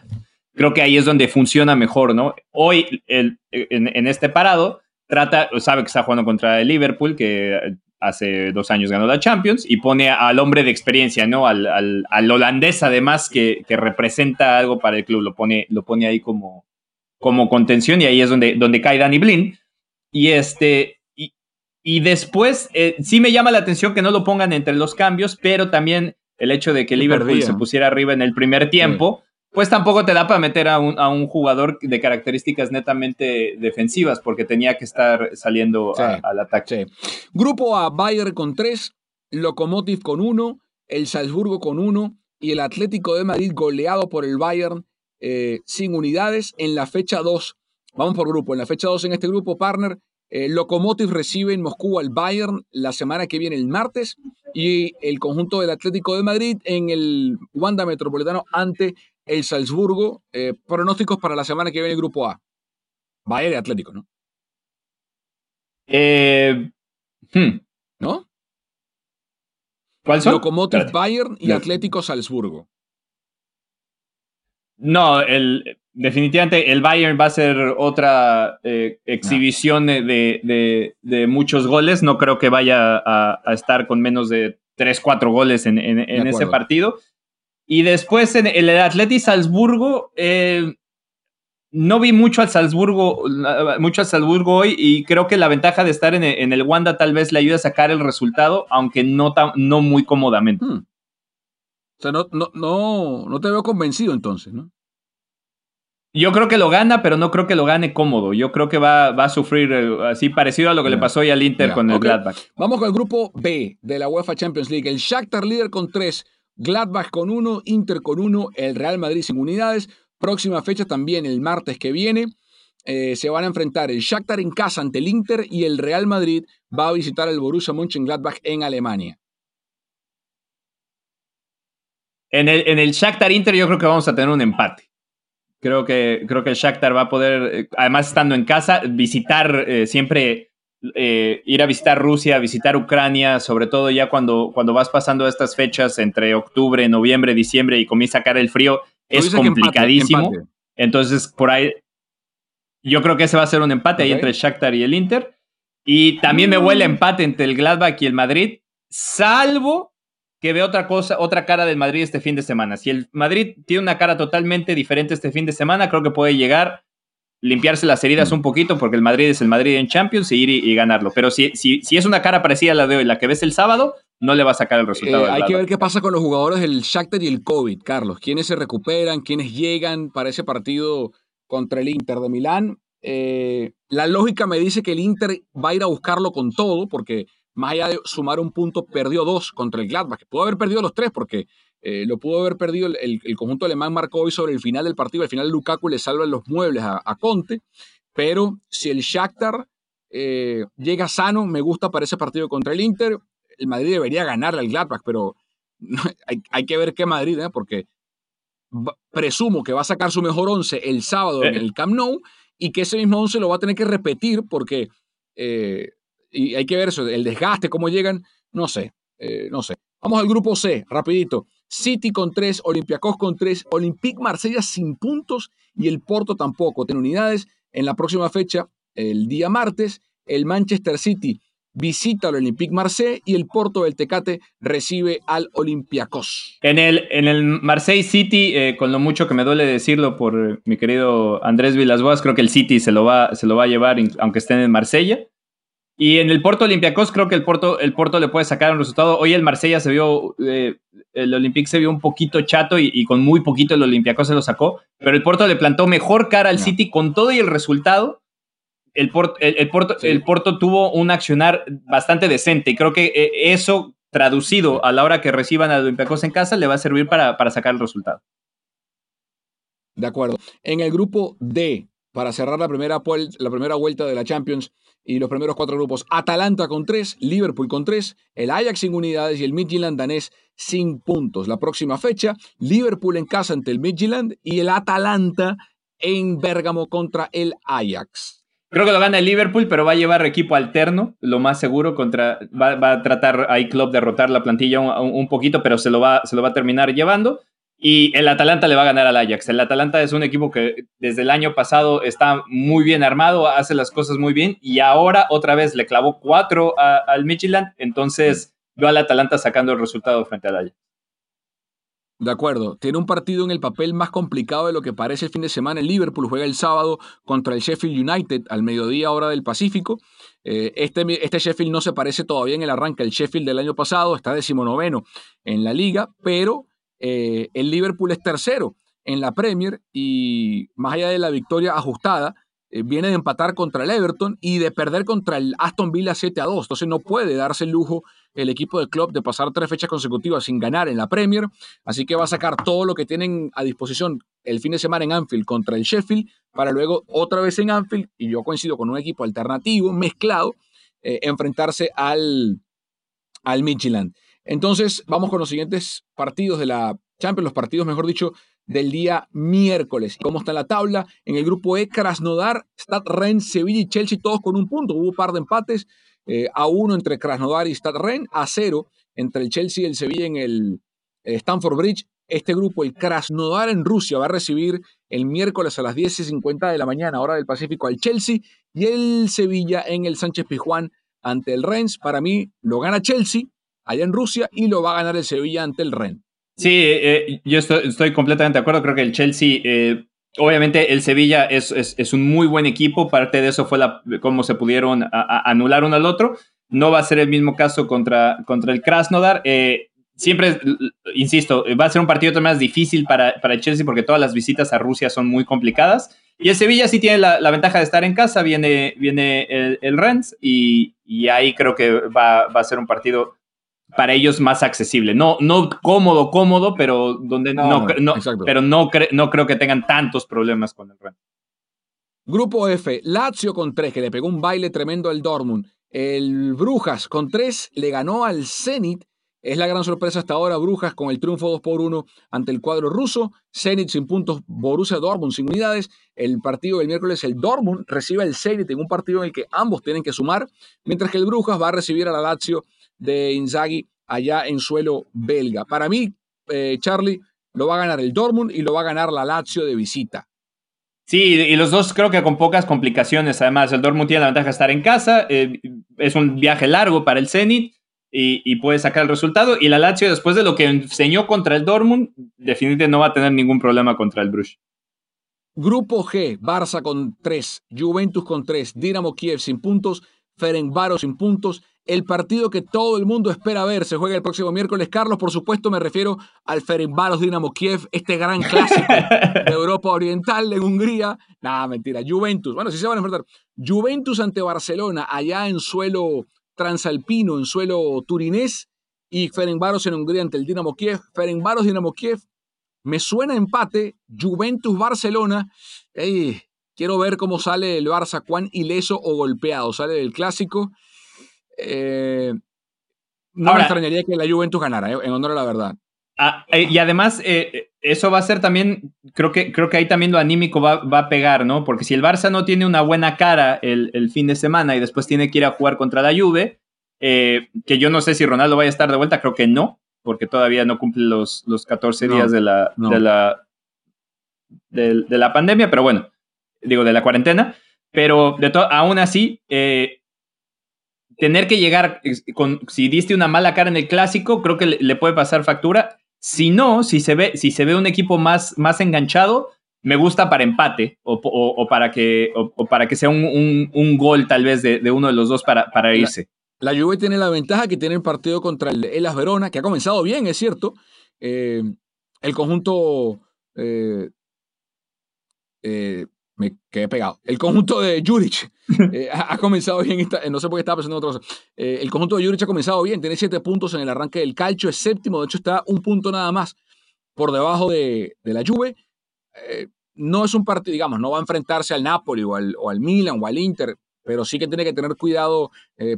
Creo que ahí es donde funciona mejor, ¿no? Hoy, el, en, este parado, trata, sabe que está jugando contra el Liverpool, que hace dos años ganó la Champions, y pone al hombre de experiencia, ¿no? Al, al, holandés, además, que, que, representa algo para el club, lo pone, lo pone ahí como, como contención y ahí es donde, donde cae Danny Blin. Y este, y, y después eh, sí me llama la atención que no lo pongan entre los cambios, pero también el hecho de que Liverpool se pusiera arriba en el primer tiempo, pues tampoco te da para meter a un, a un, jugador de características netamente defensivas, porque tenía que estar saliendo al ataque. Grupo A, Bayern con tres, Lokomotiv con uno, el Salzburgo con uno y el Atlético de Madrid goleado por el Bayern eh, sin unidades en la fecha 2. Vamos por grupo. En la fecha 2 en este grupo, partner, eh, Lokomotiv recibe en Moscú al Bayern la semana que viene, el martes, y el conjunto del Atlético de Madrid en el Wanda Metropolitano ante el Salzburgo. Eh, pronósticos para la semana que viene, el grupo A. Bayern y Atlético, ¿no? Hmm. ¿No? ¿Cuál son? Lokomotiv Bayern y Atlético Salzburgo. No, el, definitivamente el Bayern va a ser otra eh, exhibición de, muchos goles. No creo que vaya a, estar con menos de 3, 4 goles en, ese partido. Y después en el Atleti Salzburgo, eh, no vi mucho al Salzburgo, mucho al Salzburgo hoy y creo que la ventaja de estar en el, Wanda tal vez le ayude a sacar el resultado, aunque no, no muy cómodamente. Hmm. O sea, no, no, no, no te veo convencido entonces, ¿no? Yo creo que lo gana, pero no creo que lo gane cómodo. Yo creo que va, va a sufrir eh, así parecido a lo que le pasó hoy al Inter con el Gladbach. Vamos con el grupo B de la UEFA Champions League. El Shakhtar líder con tres, Gladbach con uno, Inter con uno, el Real Madrid sin unidades. Próxima fecha también el martes que viene. Eh, se van a enfrentar el Shakhtar en casa ante el Inter y el Real Madrid va a visitar el Borussia Mönchengladbach en Alemania. En el, en el Shakhtar Inter yo creo que vamos a tener un empate. Creo que, creo que el Shakhtar va a poder, eh, además estando en casa, visitar eh, siempre, eh, ir a visitar Rusia, visitar Ucrania, sobre todo ya cuando, cuando vas pasando estas fechas entre octubre, noviembre, diciembre y comienza a caer el frío, es complicadísimo. Entonces, por ahí, yo creo que ese va a ser un empate ahí entre el Shakhtar y el Inter. Y también me huele mm. empate entre el Gladbach y el Madrid, salvo que ve otra cosa, otra cara del Madrid este fin de semana. Si el Madrid tiene una cara totalmente diferente este fin de semana, creo que puede llegar, limpiarse las heridas un poquito, porque el Madrid es el Madrid en Champions, y ir y, ganarlo. Pero si, si, si, es una cara parecida a la de hoy, la que ves el sábado, no le va a sacar el resultado. Eh, hay que ver qué pasa con los jugadores del Shakhtar y el COVID, Carlos. ¿Quiénes se recuperan? ¿Quiénes llegan para ese partido contra el Inter de Milán? Eh, la lógica me dice que el Inter va a ir a buscarlo con todo, porque más allá de sumar un punto, perdió dos contra el Gladbach, que pudo haber perdido los tres porque eh, lo pudo haber perdido el, conjunto alemán marcó hoy sobre el final del partido, al final Lukaku le salva los muebles a, Conte, pero si el Shakhtar eh, llega sano, me gusta para ese partido contra el Inter, el Madrid debería ganarle al Gladbach, pero hay, que ver qué Madrid, ¿eh? porque presumo que va a sacar su mejor once el sábado en el Camp Nou y que ese mismo once lo va a tener que repetir porque y hay que ver eso, el desgaste, cómo llegan, no sé, eh, no sé. Vamos al grupo C, rapidito. City con tres, Olympiacos con tres, Olympique Marsella sin puntos y el Porto tampoco tiene unidades. En la próxima fecha, el día martes, el Manchester City visita al Olympique Marseille y el Porto del Tecate recibe al Olympiacos. En el, en el Marseille City, eh, con lo mucho que me duele decirlo por eh, mi querido Andrés Villasboas, creo que el City se lo va, se lo va a llevar aunque estén en Marsella. Y en el Porto Olympiacos creo que el Porto, el Porto le puede sacar un resultado. Hoy el Marsella se vio, eh, el Olympique se vio un poquito chato y, con muy poquito el Olympiacos se lo sacó, pero el Porto le plantó mejor cara al City con todo y el resultado. El, Porto, el, Porto, el Porto tuvo un accionar bastante decente y creo que eh, eso traducido a la hora que reciban al Olympiacos en casa le va a servir para, para sacar el resultado. De acuerdo. En el grupo D, para cerrar la primera, la primera vuelta de la Champions, y los primeros cuatro grupos, Atalanta con tres, Liverpool con tres, el Ajax sin unidades y el Midtjylland danés sin puntos. La próxima fecha, Liverpool en casa ante el Midtjylland y el Atalanta en Bérgamo contra el Ajax. Creo que lo gana el Liverpool, pero va a llevar equipo alterno, lo más seguro, contra, va, a tratar ahí Klopp de rotar la plantilla un, poquito, pero se lo, va, se lo va a terminar llevando. Y el Atalanta le va a ganar al Ajax. El Atalanta es un equipo que desde el año pasado está muy bien armado, hace las cosas muy bien y ahora otra vez le clavó cuatro al Midtjylland. Entonces veo al Atalanta sacando el resultado frente al Ajax. De acuerdo. Tiene un partido en el papel más complicado de lo que parece el fin de semana. El Liverpool juega el sábado contra el Sheffield United al mediodía hora del Pacífico. Eh, este, este, Sheffield no se parece todavía en el arranque al Sheffield del año pasado. Está decimonoveno en la liga, pero eh, el Liverpool es tercero en la Premier y más allá de la victoria ajustada, eh, viene de empatar contra el Everton y de perder contra el Aston Villa 7 a 2. Entonces no puede darse el lujo el equipo de club de pasar tres fechas consecutivas sin ganar en la Premier, así que va a sacar todo lo que tienen a disposición el fin de semana en Anfield contra el Sheffield, para luego otra vez en Anfield, y yo coincido con un equipo alternativo, mezclado, eh, enfrentarse al, al Midtjylland. Entonces, vamos con los siguientes partidos de la Champions, los partidos, mejor dicho, del día miércoles. ¿Cómo está la tabla? En el grupo E, Krasnodar, Stad Rennes, Sevilla y Chelsea, todos con un punto. Hubo un par de empates. Eh, a uno entre Krasnodar y Stad Rennes, a cero entre el Chelsea y el Sevilla en el eh, Stanford Bridge. Este grupo, el Krasnodar en Rusia, va a recibir el miércoles a las 10 y 50 de la mañana, hora del Pacífico, al Chelsea y el Sevilla en el Sánchez Pizjuán ante el Rennes. Para mí, lo gana Chelsea allá en Rusia y lo va a ganar el Sevilla ante el Rennes. Sí, eh, yo estoy, completamente de acuerdo. Creo que el Chelsea Obviamente el Sevilla es, es, un muy buen equipo, parte de eso fue cómo se pudieron anular uno al otro. No va a ser el mismo caso contra, contra el Krasnodar. Eh, siempre, insisto, va a ser un partido más difícil para, para el Chelsea porque todas las visitas a Rusia son muy complicadas. Y el Sevilla sí tiene la, ventaja de estar en casa, viene, viene el, el Rennes y, y, ahí creo que va, va a ser un partido para ellos más accesible. No, no cómodo, cómodo, pero donde no, pero no, no creo que tengan tantos problemas con el Rennes. Grupo F, Lazio con 3, que le pegó un baile tremendo al Dortmund. El Brujas con 3 le ganó al Zenit. Es la gran sorpresa hasta ahora, Brujas con el triunfo 2 por 1 ante el cuadro ruso. Zenit sin puntos, Borussia Dortmund sin unidades. El partido del miércoles, el Dortmund recibe al Zenit en un partido en el que ambos tienen que sumar, mientras que el Brujas va a recibir a la Lazio de Inzaghi allá en suelo belga. Para mí, eh, Charlie, lo va a ganar el Dortmund y lo va a ganar la Lazio de visita. Sí, y los dos creo que con pocas complicaciones. Además, el Dortmund tiene la ventaja de estar en casa. Eh, es un viaje largo para el Zenit y, puede sacar el resultado. Y la Lazio, después de lo que enseñó contra el Dortmund, definitivamente no va a tener ningún problema contra el Bruges. Grupo G, Barça con 3, Juventus con 3, Dinamo Kiev sin puntos, Ferencváros sin puntos el partido que todo el mundo espera ver. Se juega el próximo miércoles. Carlos, por supuesto, me refiero al Ferencváros Dinamo Kiev, este gran clásico de Europa Oriental, en Hungría. Nada, mentira. Juventus. Bueno, sí se van a enfrentar. Juventus ante Barcelona, allá en suelo transalpino, en suelo turinés. Y Ferencváros en Hungría ante el Dinamo Kiev. Ferencváros Dinamo Kiev. Me suena empate. Juventus-Barcelona. quiero ver cómo sale el Barça, cuán ileso o golpeado sale del clásico. Eh, no me extrañaría que la Juventus ganara, eh, en honor a la verdad. Ah, eh, y además, eso va a ser también, creo que, creo que ahí también lo anímico va, a pegar, ¿no? Porque si el Barça no tiene una buena cara el, fin de semana y después tiene que ir a jugar contra la Juve, que yo no sé si Ronaldo vaya a estar de vuelta, creo que no, porque todavía no cumple los, los 14 días de la, de, la, de, la pandemia, pero bueno, digo, de la cuarentena. Pero de aún así, tener que llegar con, si diste una mala cara en el clásico, creo que le, puede pasar factura. Si no, si se ve, si se ve un equipo más, más enganchado, me gusta para empate o, para, que, o, para que sea un, un, gol tal vez de, de, uno de los dos para, para irse. La, Juve tiene la ventaja que tiene el partido contra el Elas Verona, que ha comenzado bien, es cierto. Eh, el conjunto eh, eh, me quedé pegado. El conjunto de Juric eh, ha, comenzado bien, no sé por qué estaba pensando en otra cosa. Eh, el conjunto de Juric ha comenzado bien, tiene siete puntos en el arranque del calcio, es séptimo, de hecho está un punto nada más por debajo de, la Juve. Eh, no es un partido, digamos, no va a enfrentarse al Napoli o al, o al Milan o al Inter, pero sí que tiene que tener cuidado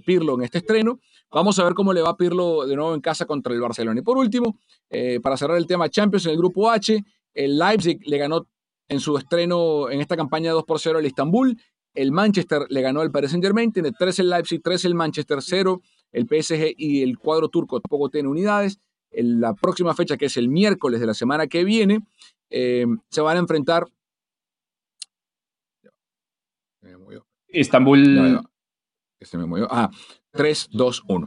Pirlo en este estreno. Vamos a ver cómo le va a Pirlo de nuevo en casa contra el Barcelona. Y por último, para cerrar el tema Champions en el grupo H, el Leipzig le ganó en su estreno en esta campaña 2 por 0 al Istanbul El Manchester le ganó al Paris Saint Germain, tiene 3 el Leipzig, 3 el Manchester, 0 el PSG y el cuadro turco tampoco tiene unidades. En la próxima fecha, que es el miércoles de la semana que viene, eh, se van a enfrentar. Estambul. se me movió. Ah, 3, 2, 1.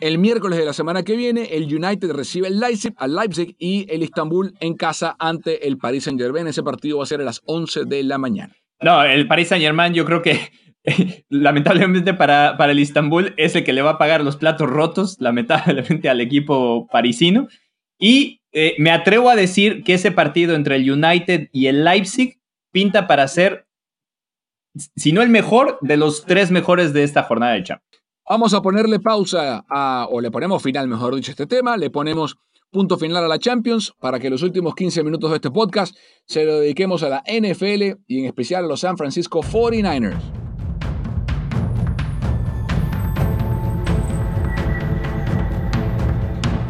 El miércoles de la semana que viene, el United recibe el Leipzig, al Leipzig y el Istanbul en casa ante el Paris Saint-Germain. Ese partido va a ser a las 11 de la mañana. No, el Paris Saint-Germain yo creo que lamentablemente para, para el Istanbul es el que le va a pagar los platos rotos, lamentablemente al equipo parisino. Y eh, me atrevo a decir que ese partido entre el United y el Leipzig pinta para ser, si no el mejor, de los tres mejores de esta jornada de Champions. Vamos a ponerle pausa a, o le ponemos final, mejor dicho, a este tema, le ponemos punto final a la Champions para que los últimos 15 minutos de este podcast se lo dediquemos a la NFL y en especial a los San Francisco 49ers.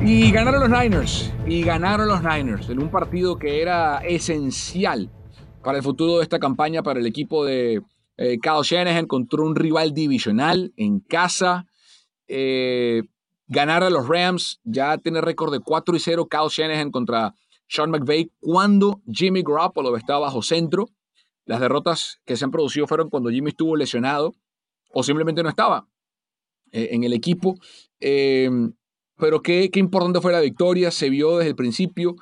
Y ganaron los Niners, y ganaron los Niners en un partido que era esencial para el futuro de esta campaña para el equipo de eh, Kyle Shanahan contra un rival divisional en casa. Eh, ganar a los Rams, ya tiene récord de 4 y 0 Kyle Shanahan contra Sean McVay cuando Jimmy Garoppolo estaba bajo centro. Las derrotas que se han producido fueron cuando Jimmy estuvo lesionado o simplemente no estaba eh, en el equipo. pero qué, qué importante fue la victoria, se vio desde el principio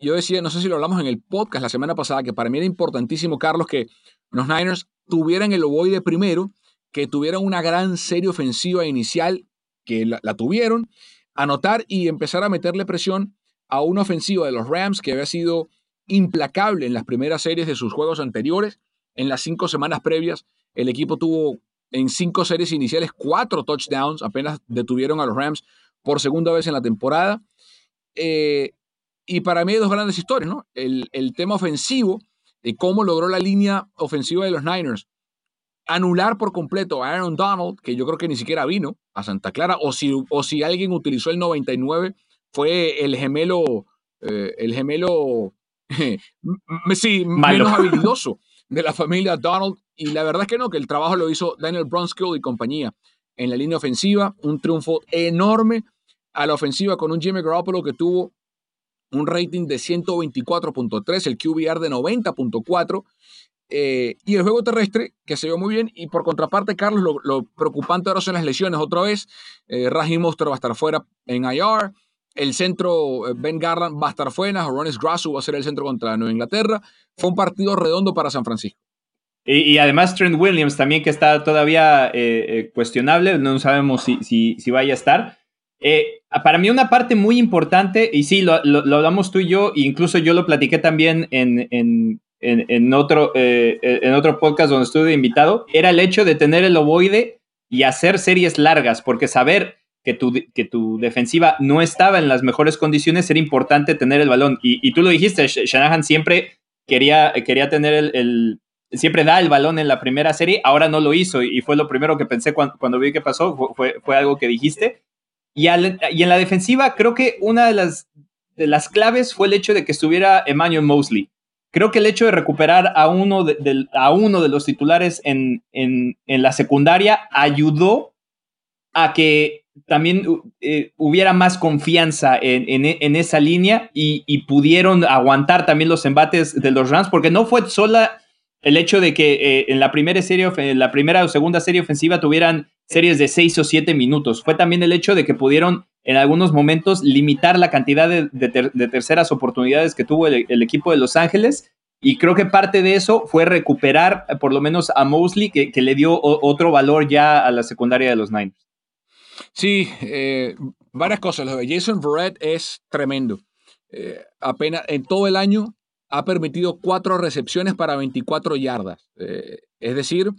yo decía, no sé si lo hablamos en el podcast la semana pasada, que para mí era importantísimo, Carlos, que los Niners tuvieran el ovoide primero, que tuvieran una gran serie ofensiva inicial, que la, tuvieron, anotar y empezar a meterle presión a una ofensiva de los Rams que había sido implacable en las primeras series de sus juegos anteriores. En las cinco semanas previas, el equipo tuvo en cinco series iniciales cuatro touchdowns, apenas detuvieron a los Rams por segunda vez en la temporada. Eh, y para mí hay dos grandes historias, ¿no? El, el tema ofensivo de cómo logró la línea ofensiva de los Niners anular por completo a Aaron Donald, que yo creo que ni siquiera vino a Santa Clara, o si, o si alguien utilizó el 99, fue el gemelo, eh, el gemelo, sí, menos habilidoso de la familia Donald. Y la verdad es que no, que el trabajo lo hizo Daniel Brunskill y compañía en la línea ofensiva. Un triunfo enorme a la ofensiva con un Jimmy Garoppolo que tuvo un rating de 124.3, el QBR de 90.4. Eh, y el juego terrestre, que se vio muy bien. Y por contraparte, Carlos, lo, preocupante ahora son las lesiones. Otra vez, eh, Raheem Monster va a estar fuera en IR. El centro, eh, Ben Garland, va a estar fuera. Ronis Grasso va a ser el centro contra Nueva Inglaterra. Fue un partido redondo para San Francisco. Y, además Trent Williams también, que está todavía eh, cuestionable. No sabemos si, si, si vaya a estar. Eh, para mí una parte muy importante, y sí, lo, hablamos tú y yo, e incluso yo lo platiqué también en, en, otro, eh, en otro podcast donde estuve invitado, era el hecho de tener el ovoide y hacer series largas, porque saber que tu, que tu defensiva no estaba en las mejores condiciones era importante tener el balón. Y, tú lo dijiste, Shanahan siempre quería, quería tener el, siempre da el balón en la primera serie, ahora no lo hizo y fue lo primero que pensé cuando, vi que pasó, fue, fue, algo que dijiste. Y, en la defensiva, creo que una de las, de las claves fue el hecho de que estuviera Emmanuel Mosley. Creo que el hecho de recuperar a uno de, a uno de los titulares en, en, la secundaria ayudó a que también eh, hubiera más confianza en, en esa línea y, y, pudieron aguantar también los embates de los Rams, porque no fue sola el hecho de que eh, en la primera serie, la primera o segunda serie ofensiva tuvieran series de seis o siete minutos. Fue también el hecho de que pudieron en algunos momentos limitar la cantidad de, terceras oportunidades que tuvo el, equipo de Los Ángeles. Y creo que parte de eso fue recuperar eh, por lo menos a Mosley, que, le dio otro valor ya a la secundaria de los Niners. Sí, eh, varias cosas. Jason Verrett es tremendo. apenas en todo el año ha permitido cuatro recepciones para 24 yardas. Eh, es decir,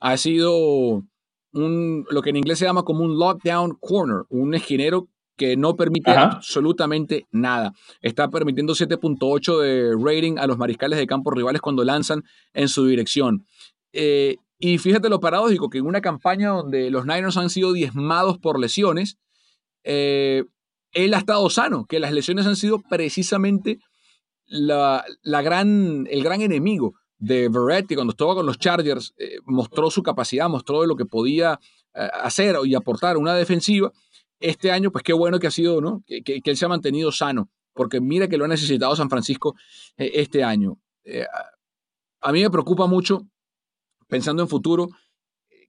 ha sido un, lo que en inglés se llama como un lockdown corner, un esquinero que no permite absolutamente nada. Está permitiendo 7.8 de rating a los mariscales de campo rivales cuando lanzan en su dirección. Eh, y fíjate lo paradójico, que en una campaña donde los Niners han sido diezmados por lesiones, eh, él ha estado sano, que las lesiones han sido precisamente la, gran, el gran enemigo de Verrett, cuando estaba con los Chargers, eh, mostró su capacidad, mostró lo que podía eh, hacer y aportar una defensiva. Este año, pues qué bueno que ha sido, ¿no? Que, que, él se ha mantenido sano, porque mira que lo ha necesitado San Francisco eh, este año. a mí me preocupa mucho, pensando en futuro,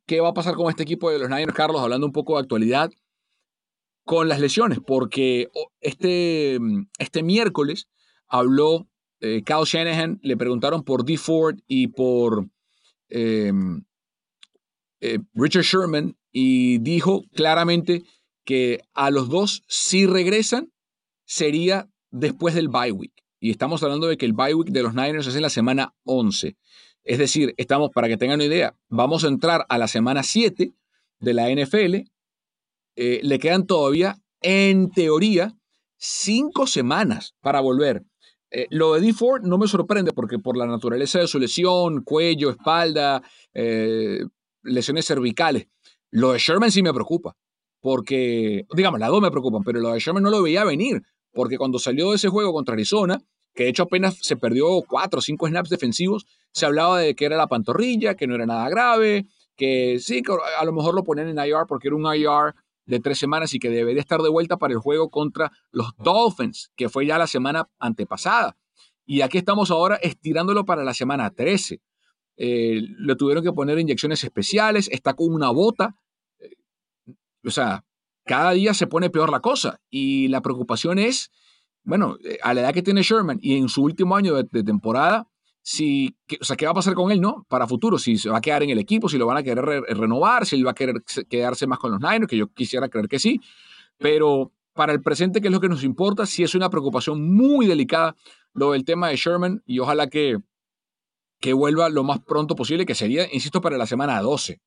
qué va a pasar con este equipo de los Niners, Carlos, hablando un poco de actualidad, con las lesiones, porque oh, este, este miércoles habló eh, Shanahan, le preguntaron por D. Ford y por em, eh, Richard Sherman y dijo claramente que a los dos, si regresan, sería después del bye week. Y estamos hablando de que el bye week de los Niners es en la semana 11. Es decir, estamos, para que tengan una idea, vamos a entrar a la semana 7 de la NFL. Eh, le quedan todavía, en teoría, cinco semanas para volver. Eh, lo de D. Ford no me sorprende porque por la naturaleza de su lesión, cuello, espalda, eh, lesiones cervicales. Lo de Sherman sí me preocupa. Porque, digamos, las dos me preocupan, pero lo de Sherman no lo veía venir. Porque cuando salió de ese juego contra Arizona, que de hecho apenas se perdió cuatro o cinco snaps defensivos, se hablaba de que era la pantorrilla, que no era nada grave, que sí, a lo mejor lo ponían en IR porque era un IR de tres semanas y que debería estar de vuelta para el juego contra los Dolphins, que fue ya la semana antepasada. Y aquí estamos ahora estirándolo para la semana 13. Eh, le tuvieron que poner inyecciones especiales, está con una bota. Eh, o sea, cada día se pone peor la cosa. Y la preocupación es, bueno, eh, a la edad que tiene Sherman y en su último año de temporada, si, o sea, qué va a pasar con él, ¿no? Para futuro, si se va a quedar en el equipo, si lo van a querer renovar, si él va a querer quedarse más con los Niners, que yo quisiera creer que sí, pero para el presente, que es lo que nos importa, sí es una preocupación muy delicada lo del tema de Sherman y ojalá que, que vuelva lo más pronto posible, que sería, insisto, para la semana 12.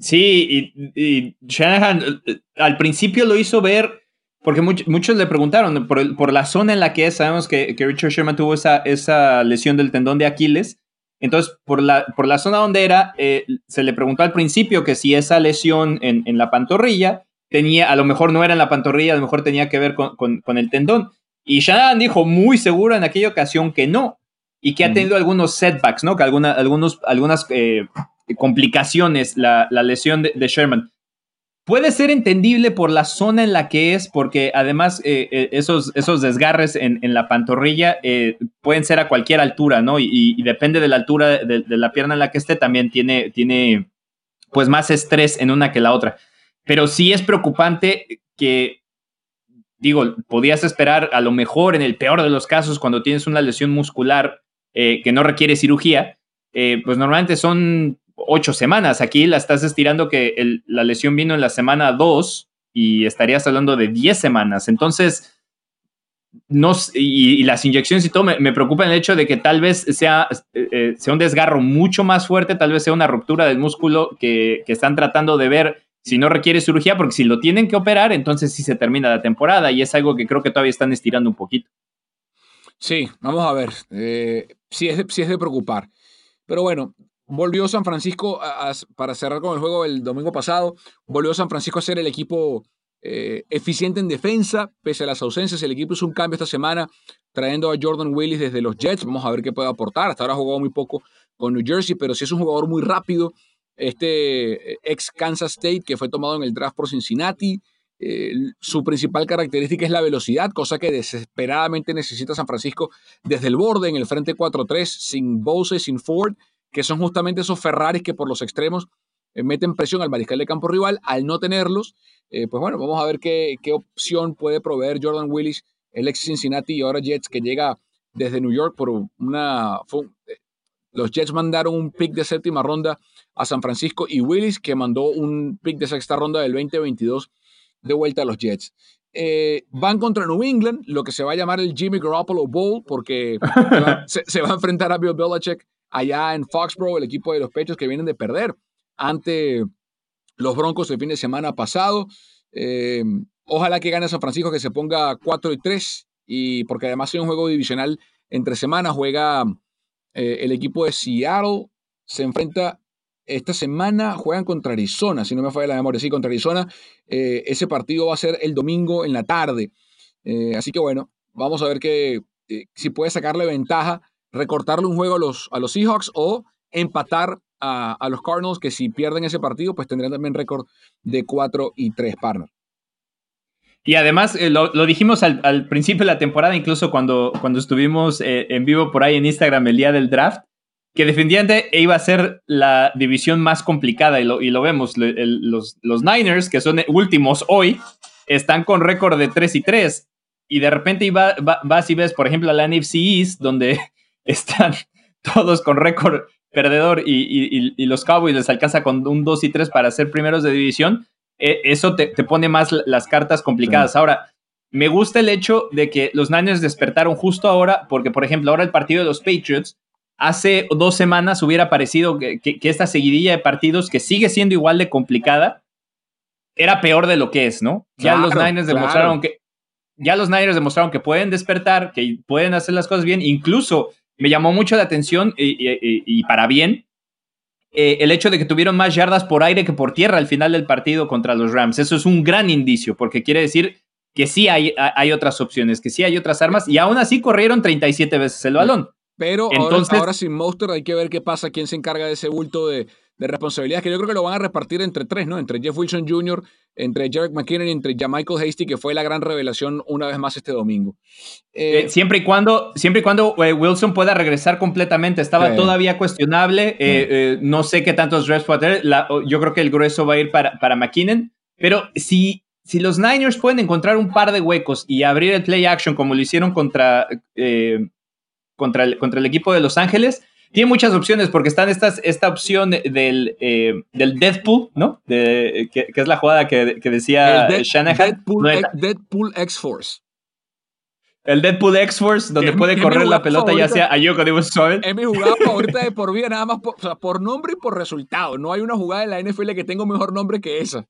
Sí, y, y Shanahan eh, al principio lo hizo ver porque muchos le preguntaron por, la zona en la que es, sabemos que, Richard Sherman tuvo esa, esa, lesión del tendón de Aquiles. Entonces, por la, por la zona donde era, eh, se le preguntó al principio que si esa lesión en, la pantorrilla tenía, a lo mejor no era en la pantorrilla, a lo mejor tenía que ver con, el tendón. Y Shannon dijo muy seguro en aquella ocasión que no, y que ha tenido algunos setbacks, ¿no? Que alguna, algunos, algunas eh, complicaciones la, la lesión de, de Sherman. Puede ser entendible por la zona en la que es, porque además eh, eh, esos, esos desgarres en, la pantorrilla eh, pueden ser a cualquier altura, ¿no? Y, depende de la altura de, la pierna en la que esté, también tiene, tiene pues más estrés en una que la otra. Pero sí es preocupante que, digo, podías esperar a lo mejor en el peor de los casos cuando tienes una lesión muscular que no requiere cirugía, pues normalmente son ocho semanas. Aquí la estás estirando que la lesión vino en la semana dos y estarías hablando de diez semanas. Entonces, no, y, las inyecciones y todo, me, preocupa el hecho de que tal vez sea, eh, eh, sea un desgarro mucho más fuerte, tal vez sea una ruptura del músculo que, están tratando de ver si no requiere cirugía, porque si lo tienen que operar, entonces sí se termina la temporada y es algo que creo que todavía están estirando un poquito. Sí, vamos a ver. Eh, sí, es sí es de preocupar. Pero bueno, volvió San Francisco, para cerrar con el juego el domingo pasado, volvió San Francisco a ser el equipo eh, eficiente en defensa, pese a las ausencias. El equipo hizo un cambio esta semana, trayendo a Jordan Willis desde los Jets. Vamos a ver qué puede aportar. Hasta ahora ha jugado muy poco con New Jersey, pero sí es un jugador muy rápido. Este eh, ex Kansas State que fue tomado en el draft por Cincinnati. Eh, su principal característica es la velocidad, cosa que desesperadamente necesita San Francisco desde el borde en el frente 4-3, sin Bose, sin Ford que son justamente esos Ferraris que por los extremos eh, meten presión al mariscal de campo rival. Al no tenerlos, eh, pues bueno, vamos a ver qué, opción puede proveer Jordan Willis, el ex Cincinnati y ahora Jets, que llega desde New York por una... Eh, los Jets mandaron un pick de séptima ronda a San Francisco y Willis que mandó un pick de sexta ronda del 2022 de vuelta a los Jets. van contra New England, lo que se va a llamar el Jimmy Garoppolo Bowl, porque se, se, va a enfrentar a Bill Belichick allá en Foxborough, el equipo de los Pechos que vienen de perder ante los Broncos el fin de semana pasado. Eh, ojalá que gane San Francisco, que se ponga 4 y 3, y porque además hay un juego divisional entre semanas. Juega eh, el equipo de Seattle, se enfrenta esta semana, juegan contra Arizona, si no me falla la memoria, sí, contra Arizona. Eh, ese partido va a ser el domingo en la tarde. así que bueno, vamos a ver que, si puede sacarle ventaja recortarle un juego a los, a los Seahawks o empatar a, a los Cardinals, que si pierden ese partido, pues tendrían también récord de 4 y 3, partner. Y además, eh, lo, dijimos al, al, principio de la temporada, incluso cuando, cuando estuvimos eh, en vivo por ahí en Instagram el día del draft, que definitivamente iba a ser la división más complicada y lo, y lo vemos. Los, los Niners, que son últimos hoy, están con récord de 3 y 3. Y de repente vas y ves, por ejemplo, a la NFC East, donde están todos con récord perdedor y, y, y, los Cowboys les alcanza con un 2 y 3 para ser primeros de división. Eh, eso te, te, pone más las cartas complicadas. Sí. Ahora, me gusta el hecho de que los Niners despertaron justo ahora, porque, por ejemplo, ahora el partido de los Patriots, hace dos semanas hubiera parecido que, que, que esta seguidilla de partidos, que sigue siendo igual de complicada, era peor de lo que es, ¿no? Ya Claro, los Niners claro. demostraron que. Ya los Niners demostraron que pueden despertar, que pueden hacer las cosas bien. Incluso me llamó mucho la atención y, y- y para bien eh, el hecho de que tuvieron más yardas por aire que por tierra al final del partido contra los Rams. Eso es un gran indicio, porque quiere decir que sí hay, hay otras opciones, que sí hay otras armas, y aún así corrieron 37 veces el balón. Pero Entonces- ahora, ahora sin Monster hay que ver qué pasa, quién se encarga de ese bulto de, de responsabilidades, que yo creo que lo van a repartir entre tres, ¿no? Entre Jeff Wilson Jr., entre Jarek McKinnon y entre Jamichael Hasty, que fue la gran revelación una vez más este domingo. Eh, Eh, siempre y cuando, siempre y cuando eh, Wilson pueda regresar completamente. Estaba todavía cuestionable. no sé qué tantos reps puede tener. La- yo creo que el grueso va a ir para, para McKinnon. Pero si, si los Niners pueden encontrar un par de huecos y abrir el play action como lo hicieron contra, eh, contra, el, contra el equipo de Los Ángeles, tiene muchas opciones porque están estas, esta opción del, eh, del Deadpool, ¿no? De, que, que es la jugada que, que decía Dead- Shanahan. Deadpool, donde X- Deadpool X-Force. El Deadpool X-Force, donde puede correr la pelota ya favorita. sea a Yoko de suave. Es mi jugada favorita de por vida, nada más por, o sea, por nombre y por resultado. No hay una jugada en la NFL que tenga un mejor nombre que esa.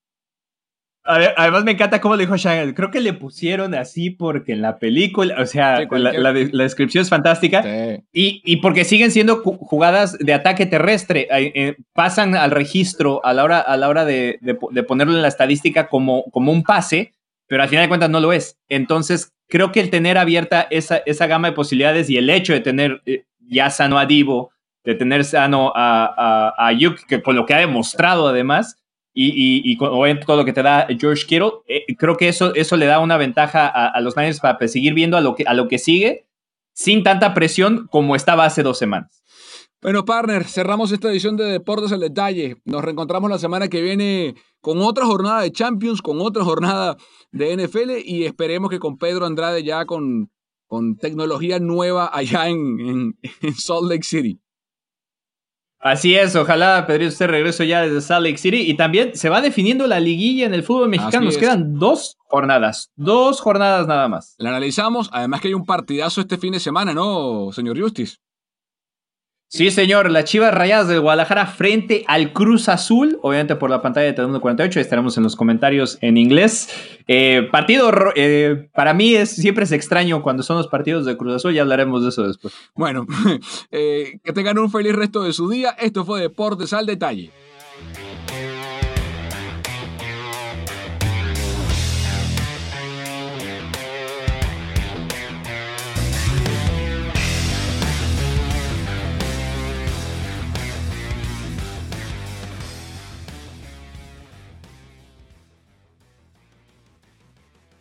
Además me encanta cómo lo dijo Shanahan. Creo que le pusieron así porque en la película, o sea, Sí, la, la la descripción es fantástica. Sí. Y, y porque siguen siendo ju- jugadas de ataque terrestre. Eh, eh, pasan al registro a la hora, a la hora de, de de ponerlo en la estadística como, como un pase, pero al final de cuentas no lo es. Entonces, creo que el tener abierta esa, esa gama de posibilidades y el hecho de tener eh, ya sano a Divo, de tener sano a, a, a que con lo que ha demostrado además, y, y, y con todo lo que te da George Kittle, eh, creo que eso, eso le da una ventaja a, a los Niners para seguir viendo a lo, que, a lo que sigue sin tanta presión como estaba hace dos semanas. Bueno, partner, cerramos esta edición de Deportes al Detalle. Nos reencontramos la semana que viene con otra jornada de Champions, con otra jornada de NFL y esperemos que con Pedro Andrade ya con, con tecnología nueva allá en, en, en Salt Lake City. Así es, ojalá Pedrito esté regreso ya desde Salt Lake City. Y también se va definiendo la liguilla en el fútbol mexicano. Nos quedan dos jornadas, dos jornadas nada más. La analizamos, además que hay un partidazo este fin de semana, ¿no, señor Justice? Sí, señor, las Chivas Rayadas del Guadalajara frente al Cruz Azul, obviamente por la pantalla de Telemundo 48, estaremos en los comentarios en inglés. Eh, partido, eh, para mí es, siempre es extraño cuando son los partidos de Cruz Azul, ya hablaremos de eso después. Bueno, eh, que tengan un feliz resto de su día. Esto fue Deportes al Detalle.